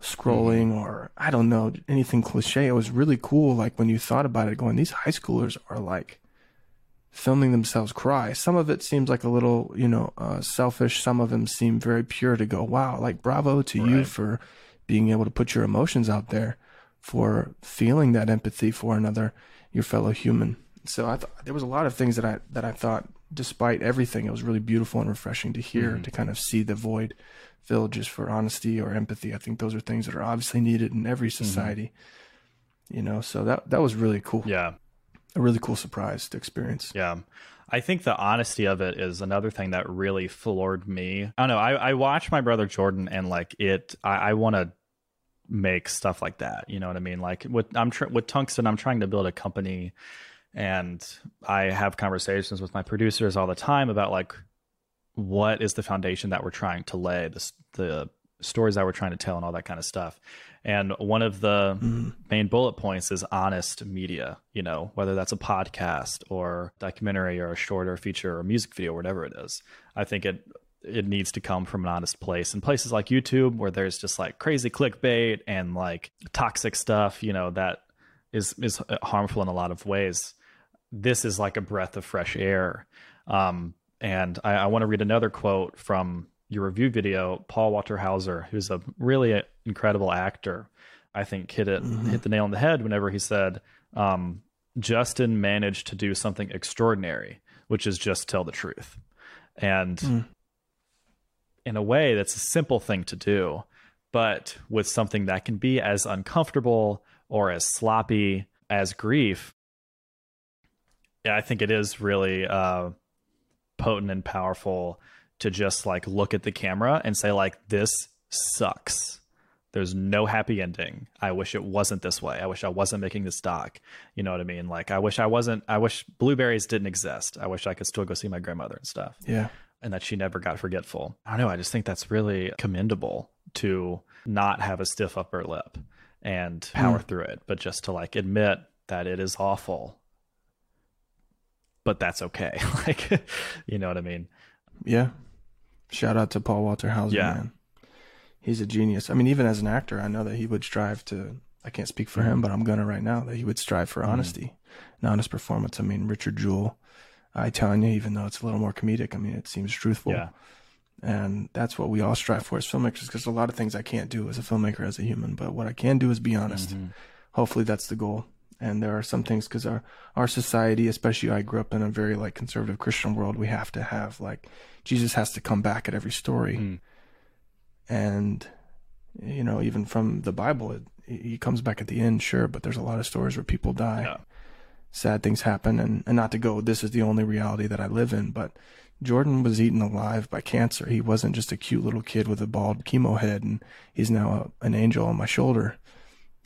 A: scrolling mm-hmm. or I don't know anything cliche. It was really cool. Like when you thought about it, going these high schoolers are like filming themselves cry. Some of it seems like a little you know uh, selfish. Some of them seem very pure to go wow. Like bravo to right. you for being able to put your emotions out there, for feeling that empathy for another your fellow human. So I thought there was a lot of things that I that I thought despite everything, it was really beautiful and refreshing to hear, mm-hmm. to kind of see the void filled just for honesty or empathy. I think those are things that are obviously needed in every mm-hmm. society. Mm-hmm. You know, so that that was really cool.
B: Yeah.
A: A really cool surprise to experience.
B: Yeah. I think the honesty of it is another thing that really floored me. I don't know. I, I watch my brother Jordan and like it, I, I want to make stuff like that. You know what I mean? Like with I'm tr- with Tungsten, I'm trying to build a company and I have conversations with my producers all the time about like what is the foundation that we're trying to lay this the stories that we're trying to tell and all that kind of stuff. And one of the mm. main bullet points is honest media, you know, whether that's a podcast or documentary or a short or feature or music video, whatever it is. I think it it needs to come from an honest place. And places like YouTube where there's just like crazy clickbait and like toxic stuff, you know, that is is harmful in a lot of ways. This is like a breath of fresh air. Um, and I, I want to read another quote from your review video, Paul Walter Hauser, who's a really incredible actor, I think hit it mm-hmm. hit the nail on the head whenever he said, um, Justin managed to do something extraordinary, which is just tell the truth. And mm. in a way, that's a simple thing to do, but with something that can be as uncomfortable or as sloppy as grief, yeah, I think it is really uh, potent and powerful to just like look at the camera and say like this sucks there's no happy ending. I wish it wasn't this way. I wish i wasn't making this doc. You know what i mean? Like i wish i wasn't i wish blueberries didn't exist. I wish i could still go see my grandmother and stuff.
A: Yeah.
B: And that she never got forgetful. I don't know. I just think that's really commendable to not have a stiff upper lip and power mm. through it but just to like admit that it is awful but that's okay. Like you know what i mean?
A: Yeah. Shout out to Paul Walter Hauser, yeah. man. He's a genius. I mean, even as an actor, I know that he would strive to. I can't speak for mm-hmm. him, but I'm gonna right now that he would strive for mm-hmm. honesty, an honest performance. I mean, Richard Jewell, I tell you, even though it's a little more comedic, I mean, it seems truthful.
B: Yeah.
A: And that's what we all strive for as filmmakers, because a lot of things I can't do as a filmmaker, as a human, but what I can do is be honest. Mm-hmm. Hopefully, that's the goal and there are some things because our our society especially i grew up in a very like conservative christian world we have to have like jesus has to come back at every story mm. And you know even from the bible it, he comes back at the end sure but there's a lot of stories where people die yeah. sad things happen and, and not to go this is the only reality that i live in but jordan was eaten alive by cancer he wasn't just a cute little kid with a bald chemo head and he's now a, an angel on my shoulder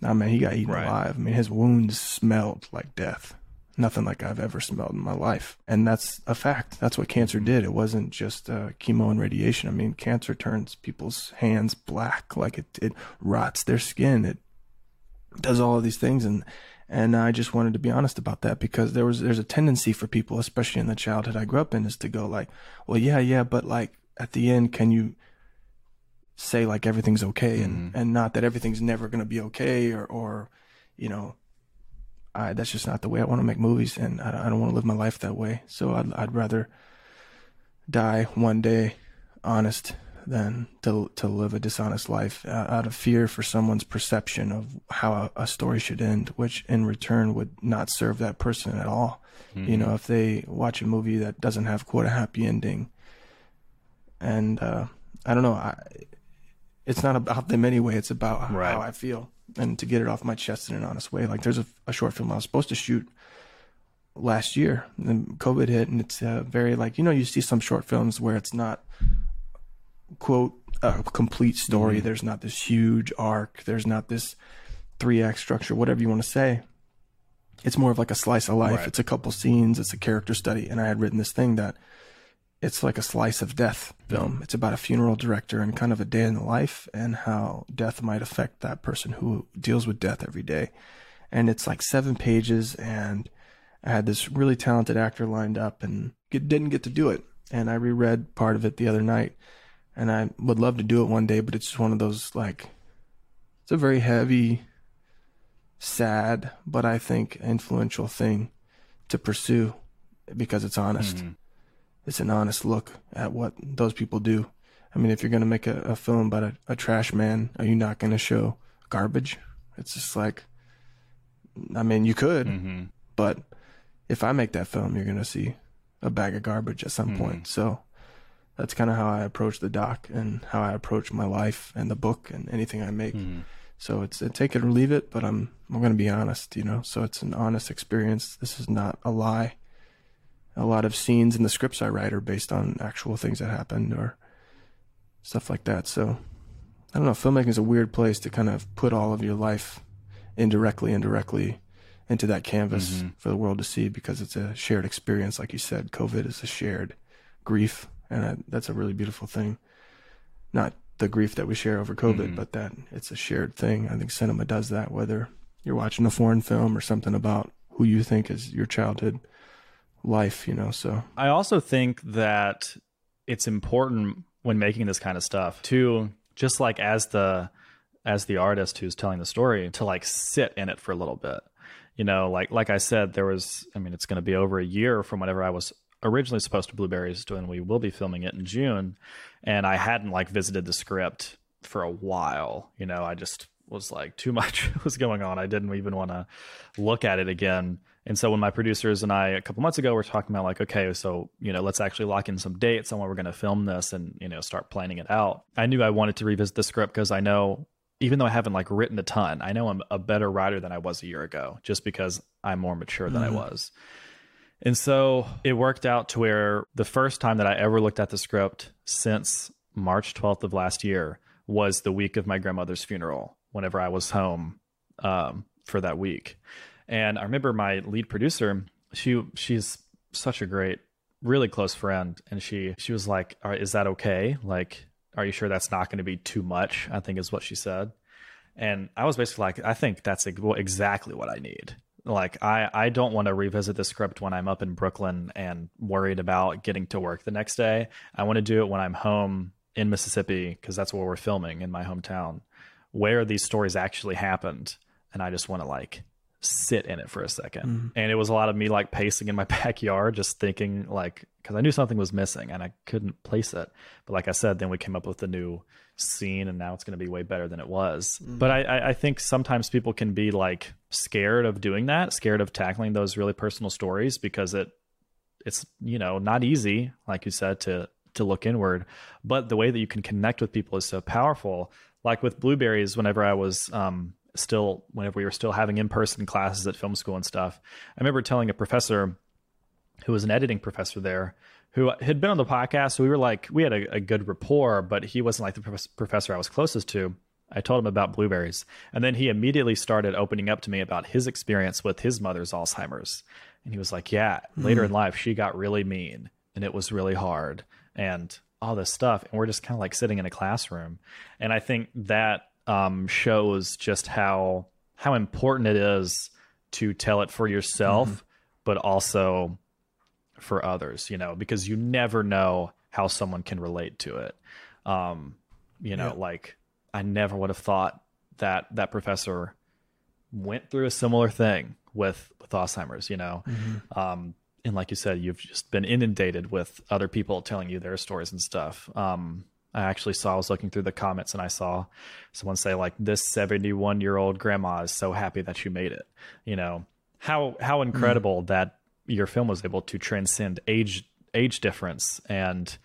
A: I mean, he got eaten right. alive. I mean, his wounds smelled like death. Nothing like I've ever smelled in my life. And that's a fact. That's what cancer did. It wasn't just uh, chemo and radiation. I mean, cancer turns people's hands black, like it, it rots their skin. It does all of these things. And, and I just wanted to be honest about that because there was, there's a tendency for people, especially in the childhood I grew up in, is to go like, well, yeah, yeah, but like at the end, can you, say like everything's okay and, mm-hmm. and not that everything's never going to be okay or, or, you know, I, that's just not the way I want to make movies and I, I don't want to live my life that way. So I'd, I'd rather die one day honest than to, to live a dishonest life out of fear for someone's perception of how a, story should end, which in return would not serve that person at all. Mm-hmm. You know, if they watch a movie that doesn't have quote a happy ending and, uh, I don't know. I, it's not about them anyway. It's about right. how I feel and to get it off my chest in an honest way. Like there's a, a short film I was supposed to shoot last year, and then COVID hit, and it's uh, very like you know you see some short films where it's not quote a complete story. Mm-hmm. There's not this huge arc. There's not this three act structure, whatever you want to say. It's more of like a slice of life. Right. It's a couple scenes. It's a character study, and I had written this thing that it's like a slice of death film. It's about a funeral director and kind of a day in the life and how death might affect that person who deals with death every day. And it's like seven pages, and I had this really talented actor lined up and didn't get to do it. And I reread part of it the other night, and I would love to do it one day, but it's just one of those like, it's a very heavy, sad, but I think influential thing to pursue because it's honest. Mm-hmm it's an honest look at what those people do. I mean, if you're going to make a, a, film about a, a, trash man, are you not going to show garbage? It's just like, I mean, you could, mm-hmm. but if I make that film, you're going to see a bag of garbage at some mm-hmm. point. So that's kind of how I approach the doc and how I approach my life and the book and anything I make. Mm-hmm. So it's a take it or leave it, but I'm I'm going to be honest, you know. So it's an honest experience. This is not a lie a lot of scenes in the scripts I write are based on actual things that happened or stuff like that. So I don't know. Filmmaking is a weird place to kind of put all of your life indirectly, indirectly into that canvas mm-hmm. for the world to see because it's a shared experience. Like you said, COVID is a shared grief, and I, that's a really beautiful thing. Not the grief that we share over COVID, mm-hmm. but that it's a shared thing. I think cinema does that, whether you're watching a foreign film or something about who you think is your childhood life, you know. So
B: I also think that it's important when making this kind of stuff to just like as the as the artist who's telling the story to like sit in it for a little bit. You know, like like I said, there was I mean, it's going to be over a year from whenever I was originally supposed to Blueberries and we will be filming it in June. And I hadn't like visited the script for a while. You know, I just was like too much was going on. I didn't even want to look at it again. And so when my producers and I a couple months ago were talking about like, okay, so you know, let's actually lock in some dates on when we're going to film this and you know start planning it out. I knew I wanted to revisit the script because I know, even though I haven't like written a ton, I know I'm a better writer than I was a year ago, just because I'm more mature than mm-hmm. I was. And so it worked out to where the first time that I ever looked at the script since March 12th of last year was the week of my grandmother's funeral, whenever I was home um, for that week. And I remember my lead producer, she she's such a great, really close friend, and she she was like, "Is that okay? Like, are you sure that's not going to be too much?" I think is what she said. And I was basically like, "I think that's exactly what I need." Like I, I don't want to revisit the script when I'm up in Brooklyn and worried about getting to work the next day. I want to do it when I'm home in Mississippi because that's where we're filming in my hometown, where these stories actually happened, and I just want to like sit in it for a 2nd mm-hmm. And it was a lot of me like pacing in my backyard, just thinking like, because I knew something was missing and I couldn't place it. But like I said, then we came up with a new scene and now it's going to be way better than it was. Mm-hmm. But I, I think sometimes people can be like scared of doing that, scared of tackling those really personal stories because it, it's, you know, not easy, like you said, to, to look inward. But the way that you can connect with people is so powerful. Like with blueberries, whenever I was, um, still whenever we were still having in-person classes at film school and stuff i remember telling a professor who was an editing professor there who had been on the podcast. So we were like we had a, a good rapport but he wasn't like the professor i was closest to. I told him about blueberries. And then he immediately started opening up to me about his experience with his mother's alzheimer's. And he was like yeah mm. later in life she got really mean and it was really hard and all this stuff. And we're just kind of like sitting in a classroom. And i think that um, shows just how how important it is to tell it for yourself, mm-hmm. but also for others. You know, because you never know how someone can relate to it. Um, you know, yeah. like I never would have thought that that professor went through a similar thing with with Alzheimer's. You know, mm-hmm. um, and like you said, you've just been inundated with other people telling you their stories and stuff. Um, I actually saw, I was looking through the comments and I saw someone say like, this 71 year old grandma is so happy that you made it. You know, how, how incredible mm. that your film was able to transcend age, age difference and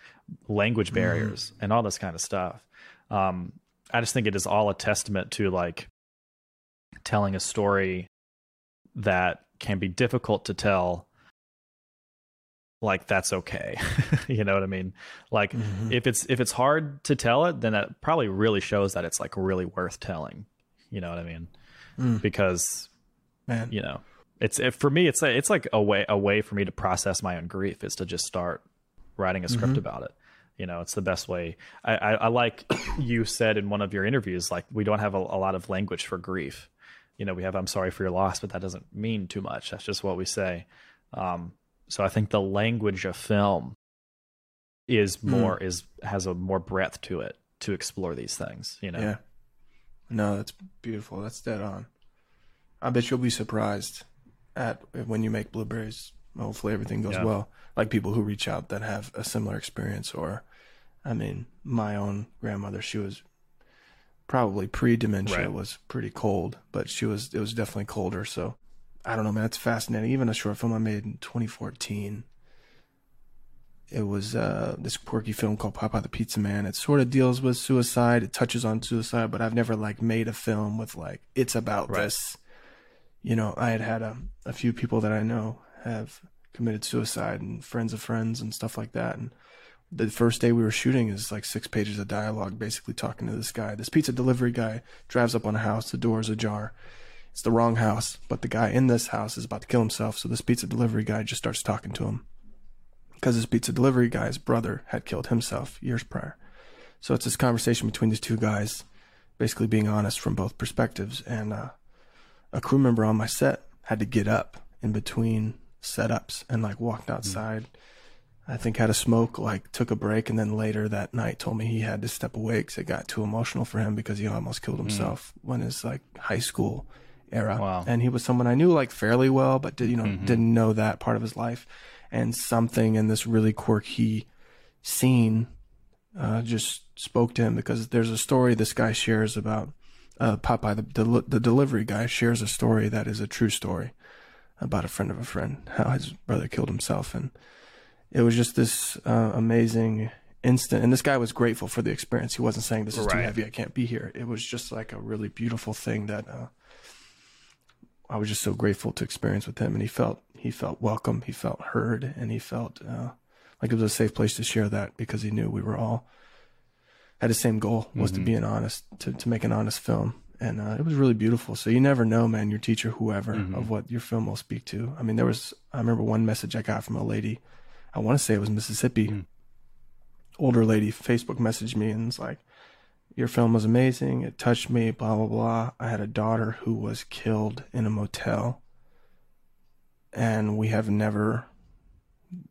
B: language mm-hmm. barriers mm. and all this kind of stuff. Um, I just think it is all a testament to like telling a story that can be difficult to tell like that's okay. You know what i mean? Like mm-hmm. if it's if it's hard to tell it then that probably really shows that it's like really worth telling. You know what i mean? Mm. because man. you know it's it, for me it's a, it's like a way a way for me to process my own grief is to just start writing a script mm-hmm. about it. You know it's the best way. I, I, I like you said in one of your interviews like we don't have a, a lot of language for grief. You know we have i'm sorry for your loss but that doesn't mean too much. That's just what we say. Um, so I think the language of film is hmm. more mm. is has a more breadth to it to explore these things, you know.
A: Yeah. No, that's beautiful. That's dead on. I bet you'll be surprised at when you make blueberries. Hopefully everything goes yeah. well. Like people who reach out that have a similar experience or I mean, my own grandmother, she was probably pre dementia right. was pretty cold, but she was it was definitely colder, so I don't know, man. It's fascinating. Even a short film I made in 2014. It was uh, this quirky film called Popeye the Pizza Man. It sort of deals with suicide. It touches on suicide, but I've never like made a film with like it's about right. this. You know, I had had a, a few people that I know have committed suicide and friends of friends and stuff like that. And the first day we were shooting is like six pages of dialogue, basically talking to this guy. This pizza delivery guy drives up on a house, the door's ajar it's the wrong house, but the guy in this house is about to kill himself, so this pizza delivery guy just starts talking to him. Because this pizza delivery guy's brother had killed himself years prior. So it's this conversation between these two guys, basically being honest from both perspectives. And uh, a crew member on my set had to get up in between setups and like walked outside. I think had a smoke, like took a break, and then later that night told me he had to step away because it got too emotional for him because he almost killed himself when his like high school era.
B: Wow.
A: And he was someone I knew like fairly well, but did you know didn't know that part of his life. And something in this really quirky scene uh, just spoke to him because there's a story this guy shares about uh, Popeye, the, del- the delivery guy, shares a story that is a true story about a friend of a friend, how his brother killed himself. And it was just this uh, amazing instant. And this guy was grateful for the experience. He wasn't saying, This is too heavy, I can't be here. It was just like a really beautiful thing that uh, I was just so grateful to experience with him. And he felt he felt welcome, he felt heard, and he felt uh, like it was a safe place to share that because he knew we were all had the same goal was to be an honest to, to make an honest film. And uh, it was really beautiful. So you never know man your teacher whoever of what your film will speak to. I mean there was i remember one message i got from a lady i want to say it was mississippi. Older lady facebook messaged me and was like your film was amazing it touched me blah blah blah i had a daughter who was killed in a motel and we have never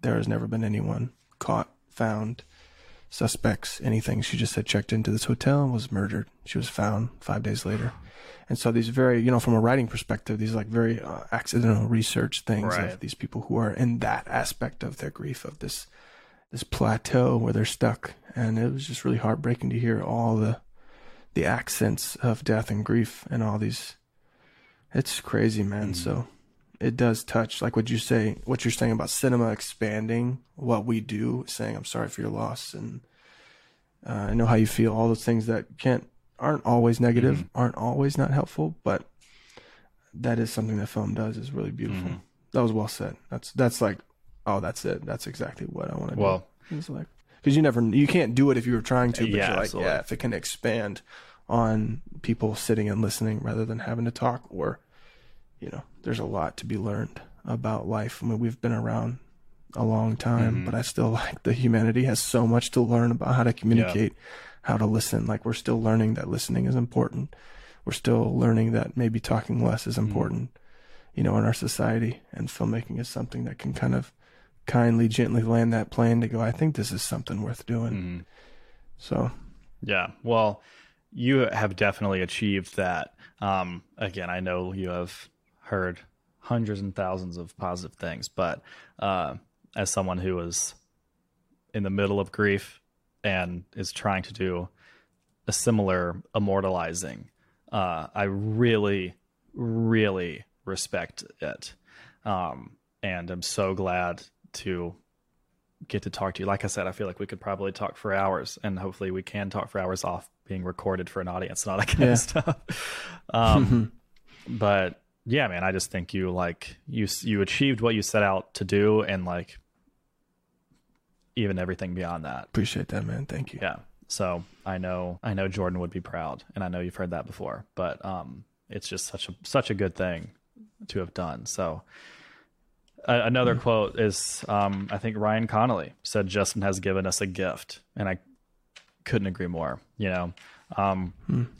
A: there has never been anyone caught found suspects, anything. She just had checked into this hotel and was murdered. She was found five days later. And so these very, you know, from a writing perspective, these like very uh, accidental research things
B: Right.
A: of these people who are in that aspect of their grief, of this this plateau where they're stuck. And it was just really heartbreaking to hear all the the accents of death and grief and all these. It's crazy, man. Mm. So it does touch like what you say what you're saying about cinema expanding what we do saying i'm sorry for your loss and uh, i know how you feel all those things that can't aren't always negative mm-hmm. aren't always not helpful but that is something that film does is really beautiful. Mm-hmm. That was well said. That's that's like oh that's it. That's exactly what i want to
B: Well-
A: do it's like because you never you can't do it if you were trying to but
B: Yeah,
A: you're like
B: absolutely.
A: yeah if it can expand on people sitting and listening rather than having to talk or you know, there's a lot to be learned about life. I mean, we've been around a long time, mm-hmm. but I still like the humanity has so much to learn about how to communicate, how to listen. Like we're still learning that listening is important. We're still learning that maybe talking less is mm-hmm. important, you know, in our society. And filmmaking is something that can kind of kindly, gently land that plane to go, I think this is something worth doing. So,
B: Yeah. Well, you have definitely achieved that. Um, again, I know you have heard hundreds and thousands of positive things, but uh, as someone who is in the middle of grief and is trying to do a similar immortalizing, uh, I really, really respect it. Um, and I'm so glad to get to talk to you. Like I said, I feel like we could probably talk for hours, and hopefully we can talk for hours off being recorded for an audience and all that kind
A: Yeah.
B: of stuff. Um, but yeah, man, I just think you like you you achieved what you set out to do, and like even everything beyond that.
A: appreciate that, man. Thank you.
B: Yeah. So I know I know Jordan would be proud, and I know you've heard that before, but um, it's just such a such a good thing to have done. So a another quote is um, I think Ryan Connolly said Justin has given us a gift, and I couldn't agree more. You know. Um,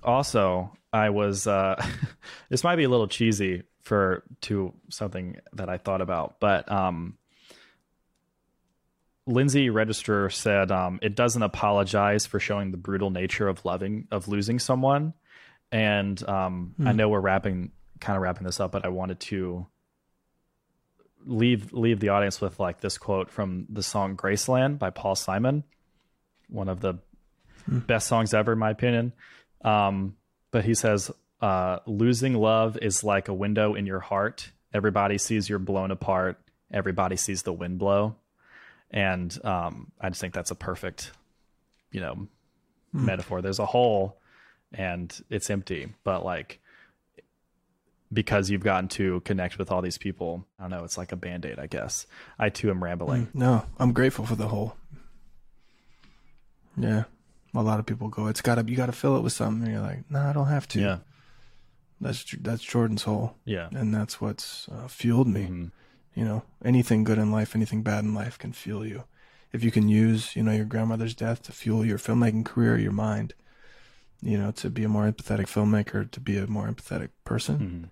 B: Also, I was uh, this might be a little cheesy for to something that I thought about, but um, Lindsay Register said um, it doesn't apologize for showing the brutal nature of loving of losing someone. And um, I know we're wrapping kind of wrapping this up, but I wanted to leave leave the audience with like this quote from the song Graceland by Paul Simon, one of the best songs ever in my opinion. Um, but he says, uh, "Losing love is like a window in your heart. Everybody sees you're blown apart. Everybody sees the wind blow." and um, I just think that's a perfect, you know, metaphor. There's a hole, and it's empty, but like because you've gotten to connect with all these people, I don't know. It's like a band aid, I guess. I too am rambling.
A: No, I'm grateful for the whole. Yeah, a lot of people go, "It's gotta, you gotta fill it with something." And you're like, "No, I don't have to."
B: Yeah,
A: that's that's Jordan's hole,
B: yeah,
A: and that's what's uh, fueled me.
B: Mhm.
A: You know, anything good in life, anything bad in life can fuel you. if you can use, you know, your grandmother's death to fuel your filmmaking career, your mind, you know, to be a more empathetic filmmaker, to be a more empathetic person,
B: Mm-hmm.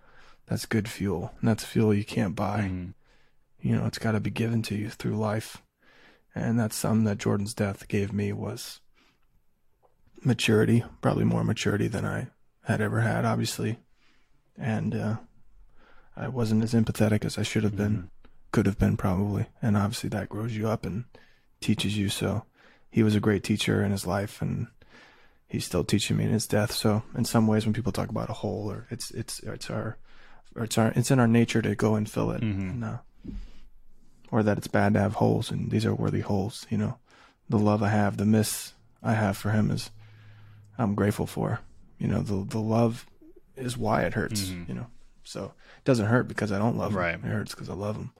A: That's good fuel. And that's fuel you can't buy.
B: Mhm.
A: You know, it's got to be given to you through life. And that's something that Jordan's death gave me was maturity, probably more maturity than I had ever had, obviously. And uh, I wasn't as empathetic as I should have been, could have been probably. And obviously that grows you up and teaches you. So he was a great teacher in his life and he's still teaching me in his death. So in some ways when people talk about a hole or it's it's it's our or it's our it's in our nature to go and fill it.
B: Mhm.
A: And, uh, or that it's bad to have holes and these are worthy holes, you know. The love I have, the miss I have for him is I'm grateful for. You know, the the love is why it hurts,
B: Mhm.
A: you know. So it doesn't hurt because I don't love him.
B: Right.
A: It hurts because I love him.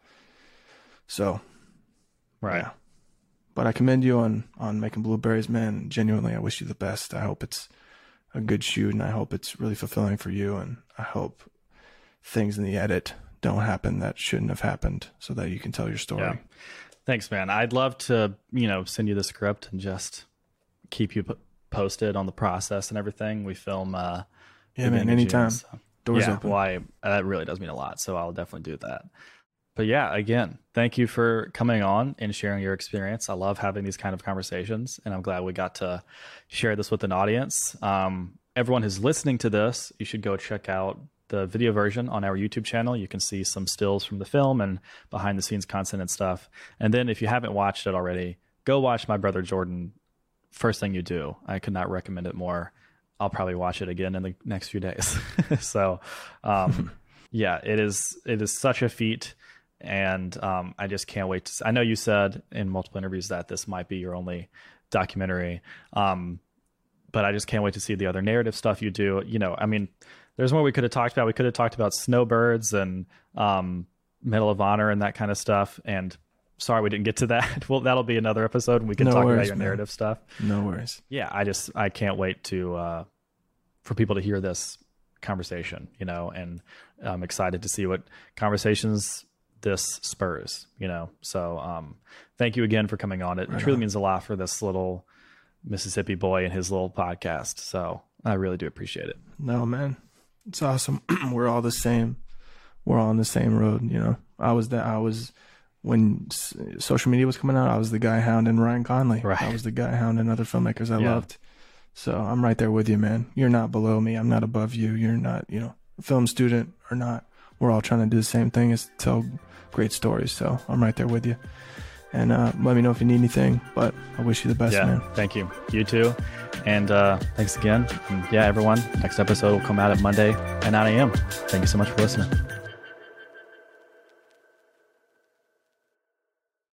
A: So
B: Right.
A: yeah. But I commend you on on making blueberries, man. Genuinely, I wish you the best. I hope it's a good shoot, and I hope it's really fulfilling for you. And I hope things in the edit don't happen that shouldn't have happened, so that you can tell your story.
B: Yeah. Thanks, man. I'd love to, you know, send you the script and just keep you po- posted on the process and everything. We film. uh
A: Yeah, man.
B: of June,
A: Anytime.
B: so-
A: Doors
B: yeah,
A: open.
B: well, that really does mean a lot. So I'll definitely do that. But yeah, again, thank you for coming on and sharing your experience. I love having these kind of conversations, and I'm glad we got to share this with an audience. Um, everyone who's listening to this, you should go check out the video version on our YouTube channel. You can see some stills from the film and behind the scenes content and stuff. And then if you haven't watched it already, go watch my brother Jordan first thing you do. I could not recommend it more. I'll probably watch it again in the next few days. so, um, yeah, it is it is such a feat, and um, I just can't wait to. I know you said in multiple interviews that this might be your only documentary, um, but I just can't wait to see the other narrative stuff you do. You know, I mean, there's more we could have talked about. We could have talked about snowbirds and um, Medal of Honor and that kind of stuff. And sorry we didn't get to that. well, that'll be another episode, and we can
A: No
B: talk about your
A: man.
B: narrative stuff
A: No worries.
B: yeah, I just I can't wait to uh, for people to hear this conversation, you know, and I'm excited to see what conversations this spurs, you know. So um, thank you again for coming on. It truly means a lot for this little Mississippi boy and his little podcast. So I really do appreciate it.
A: No, man. It's awesome. We're all the same. We're all on the same road, you know. I was that I was when s- social media was coming out, I was the guy hounding Ryan Connolly.
B: Right.
A: I was the guy hounding other filmmakers I
B: Yeah.
A: loved. So I'm right there with you, man. You're not below me. I'm not above you. You're not, you know, film student or not. We're all trying to do the same thing is tell great stories. So I'm right there with you. And uh, let me know if you need anything. But I wish you the best,
B: yeah,
A: man.
B: thank you. You too. And uh, thanks again. And yeah, everyone, next episode will come out at Monday at 9 a.m. Thank you so much for listening.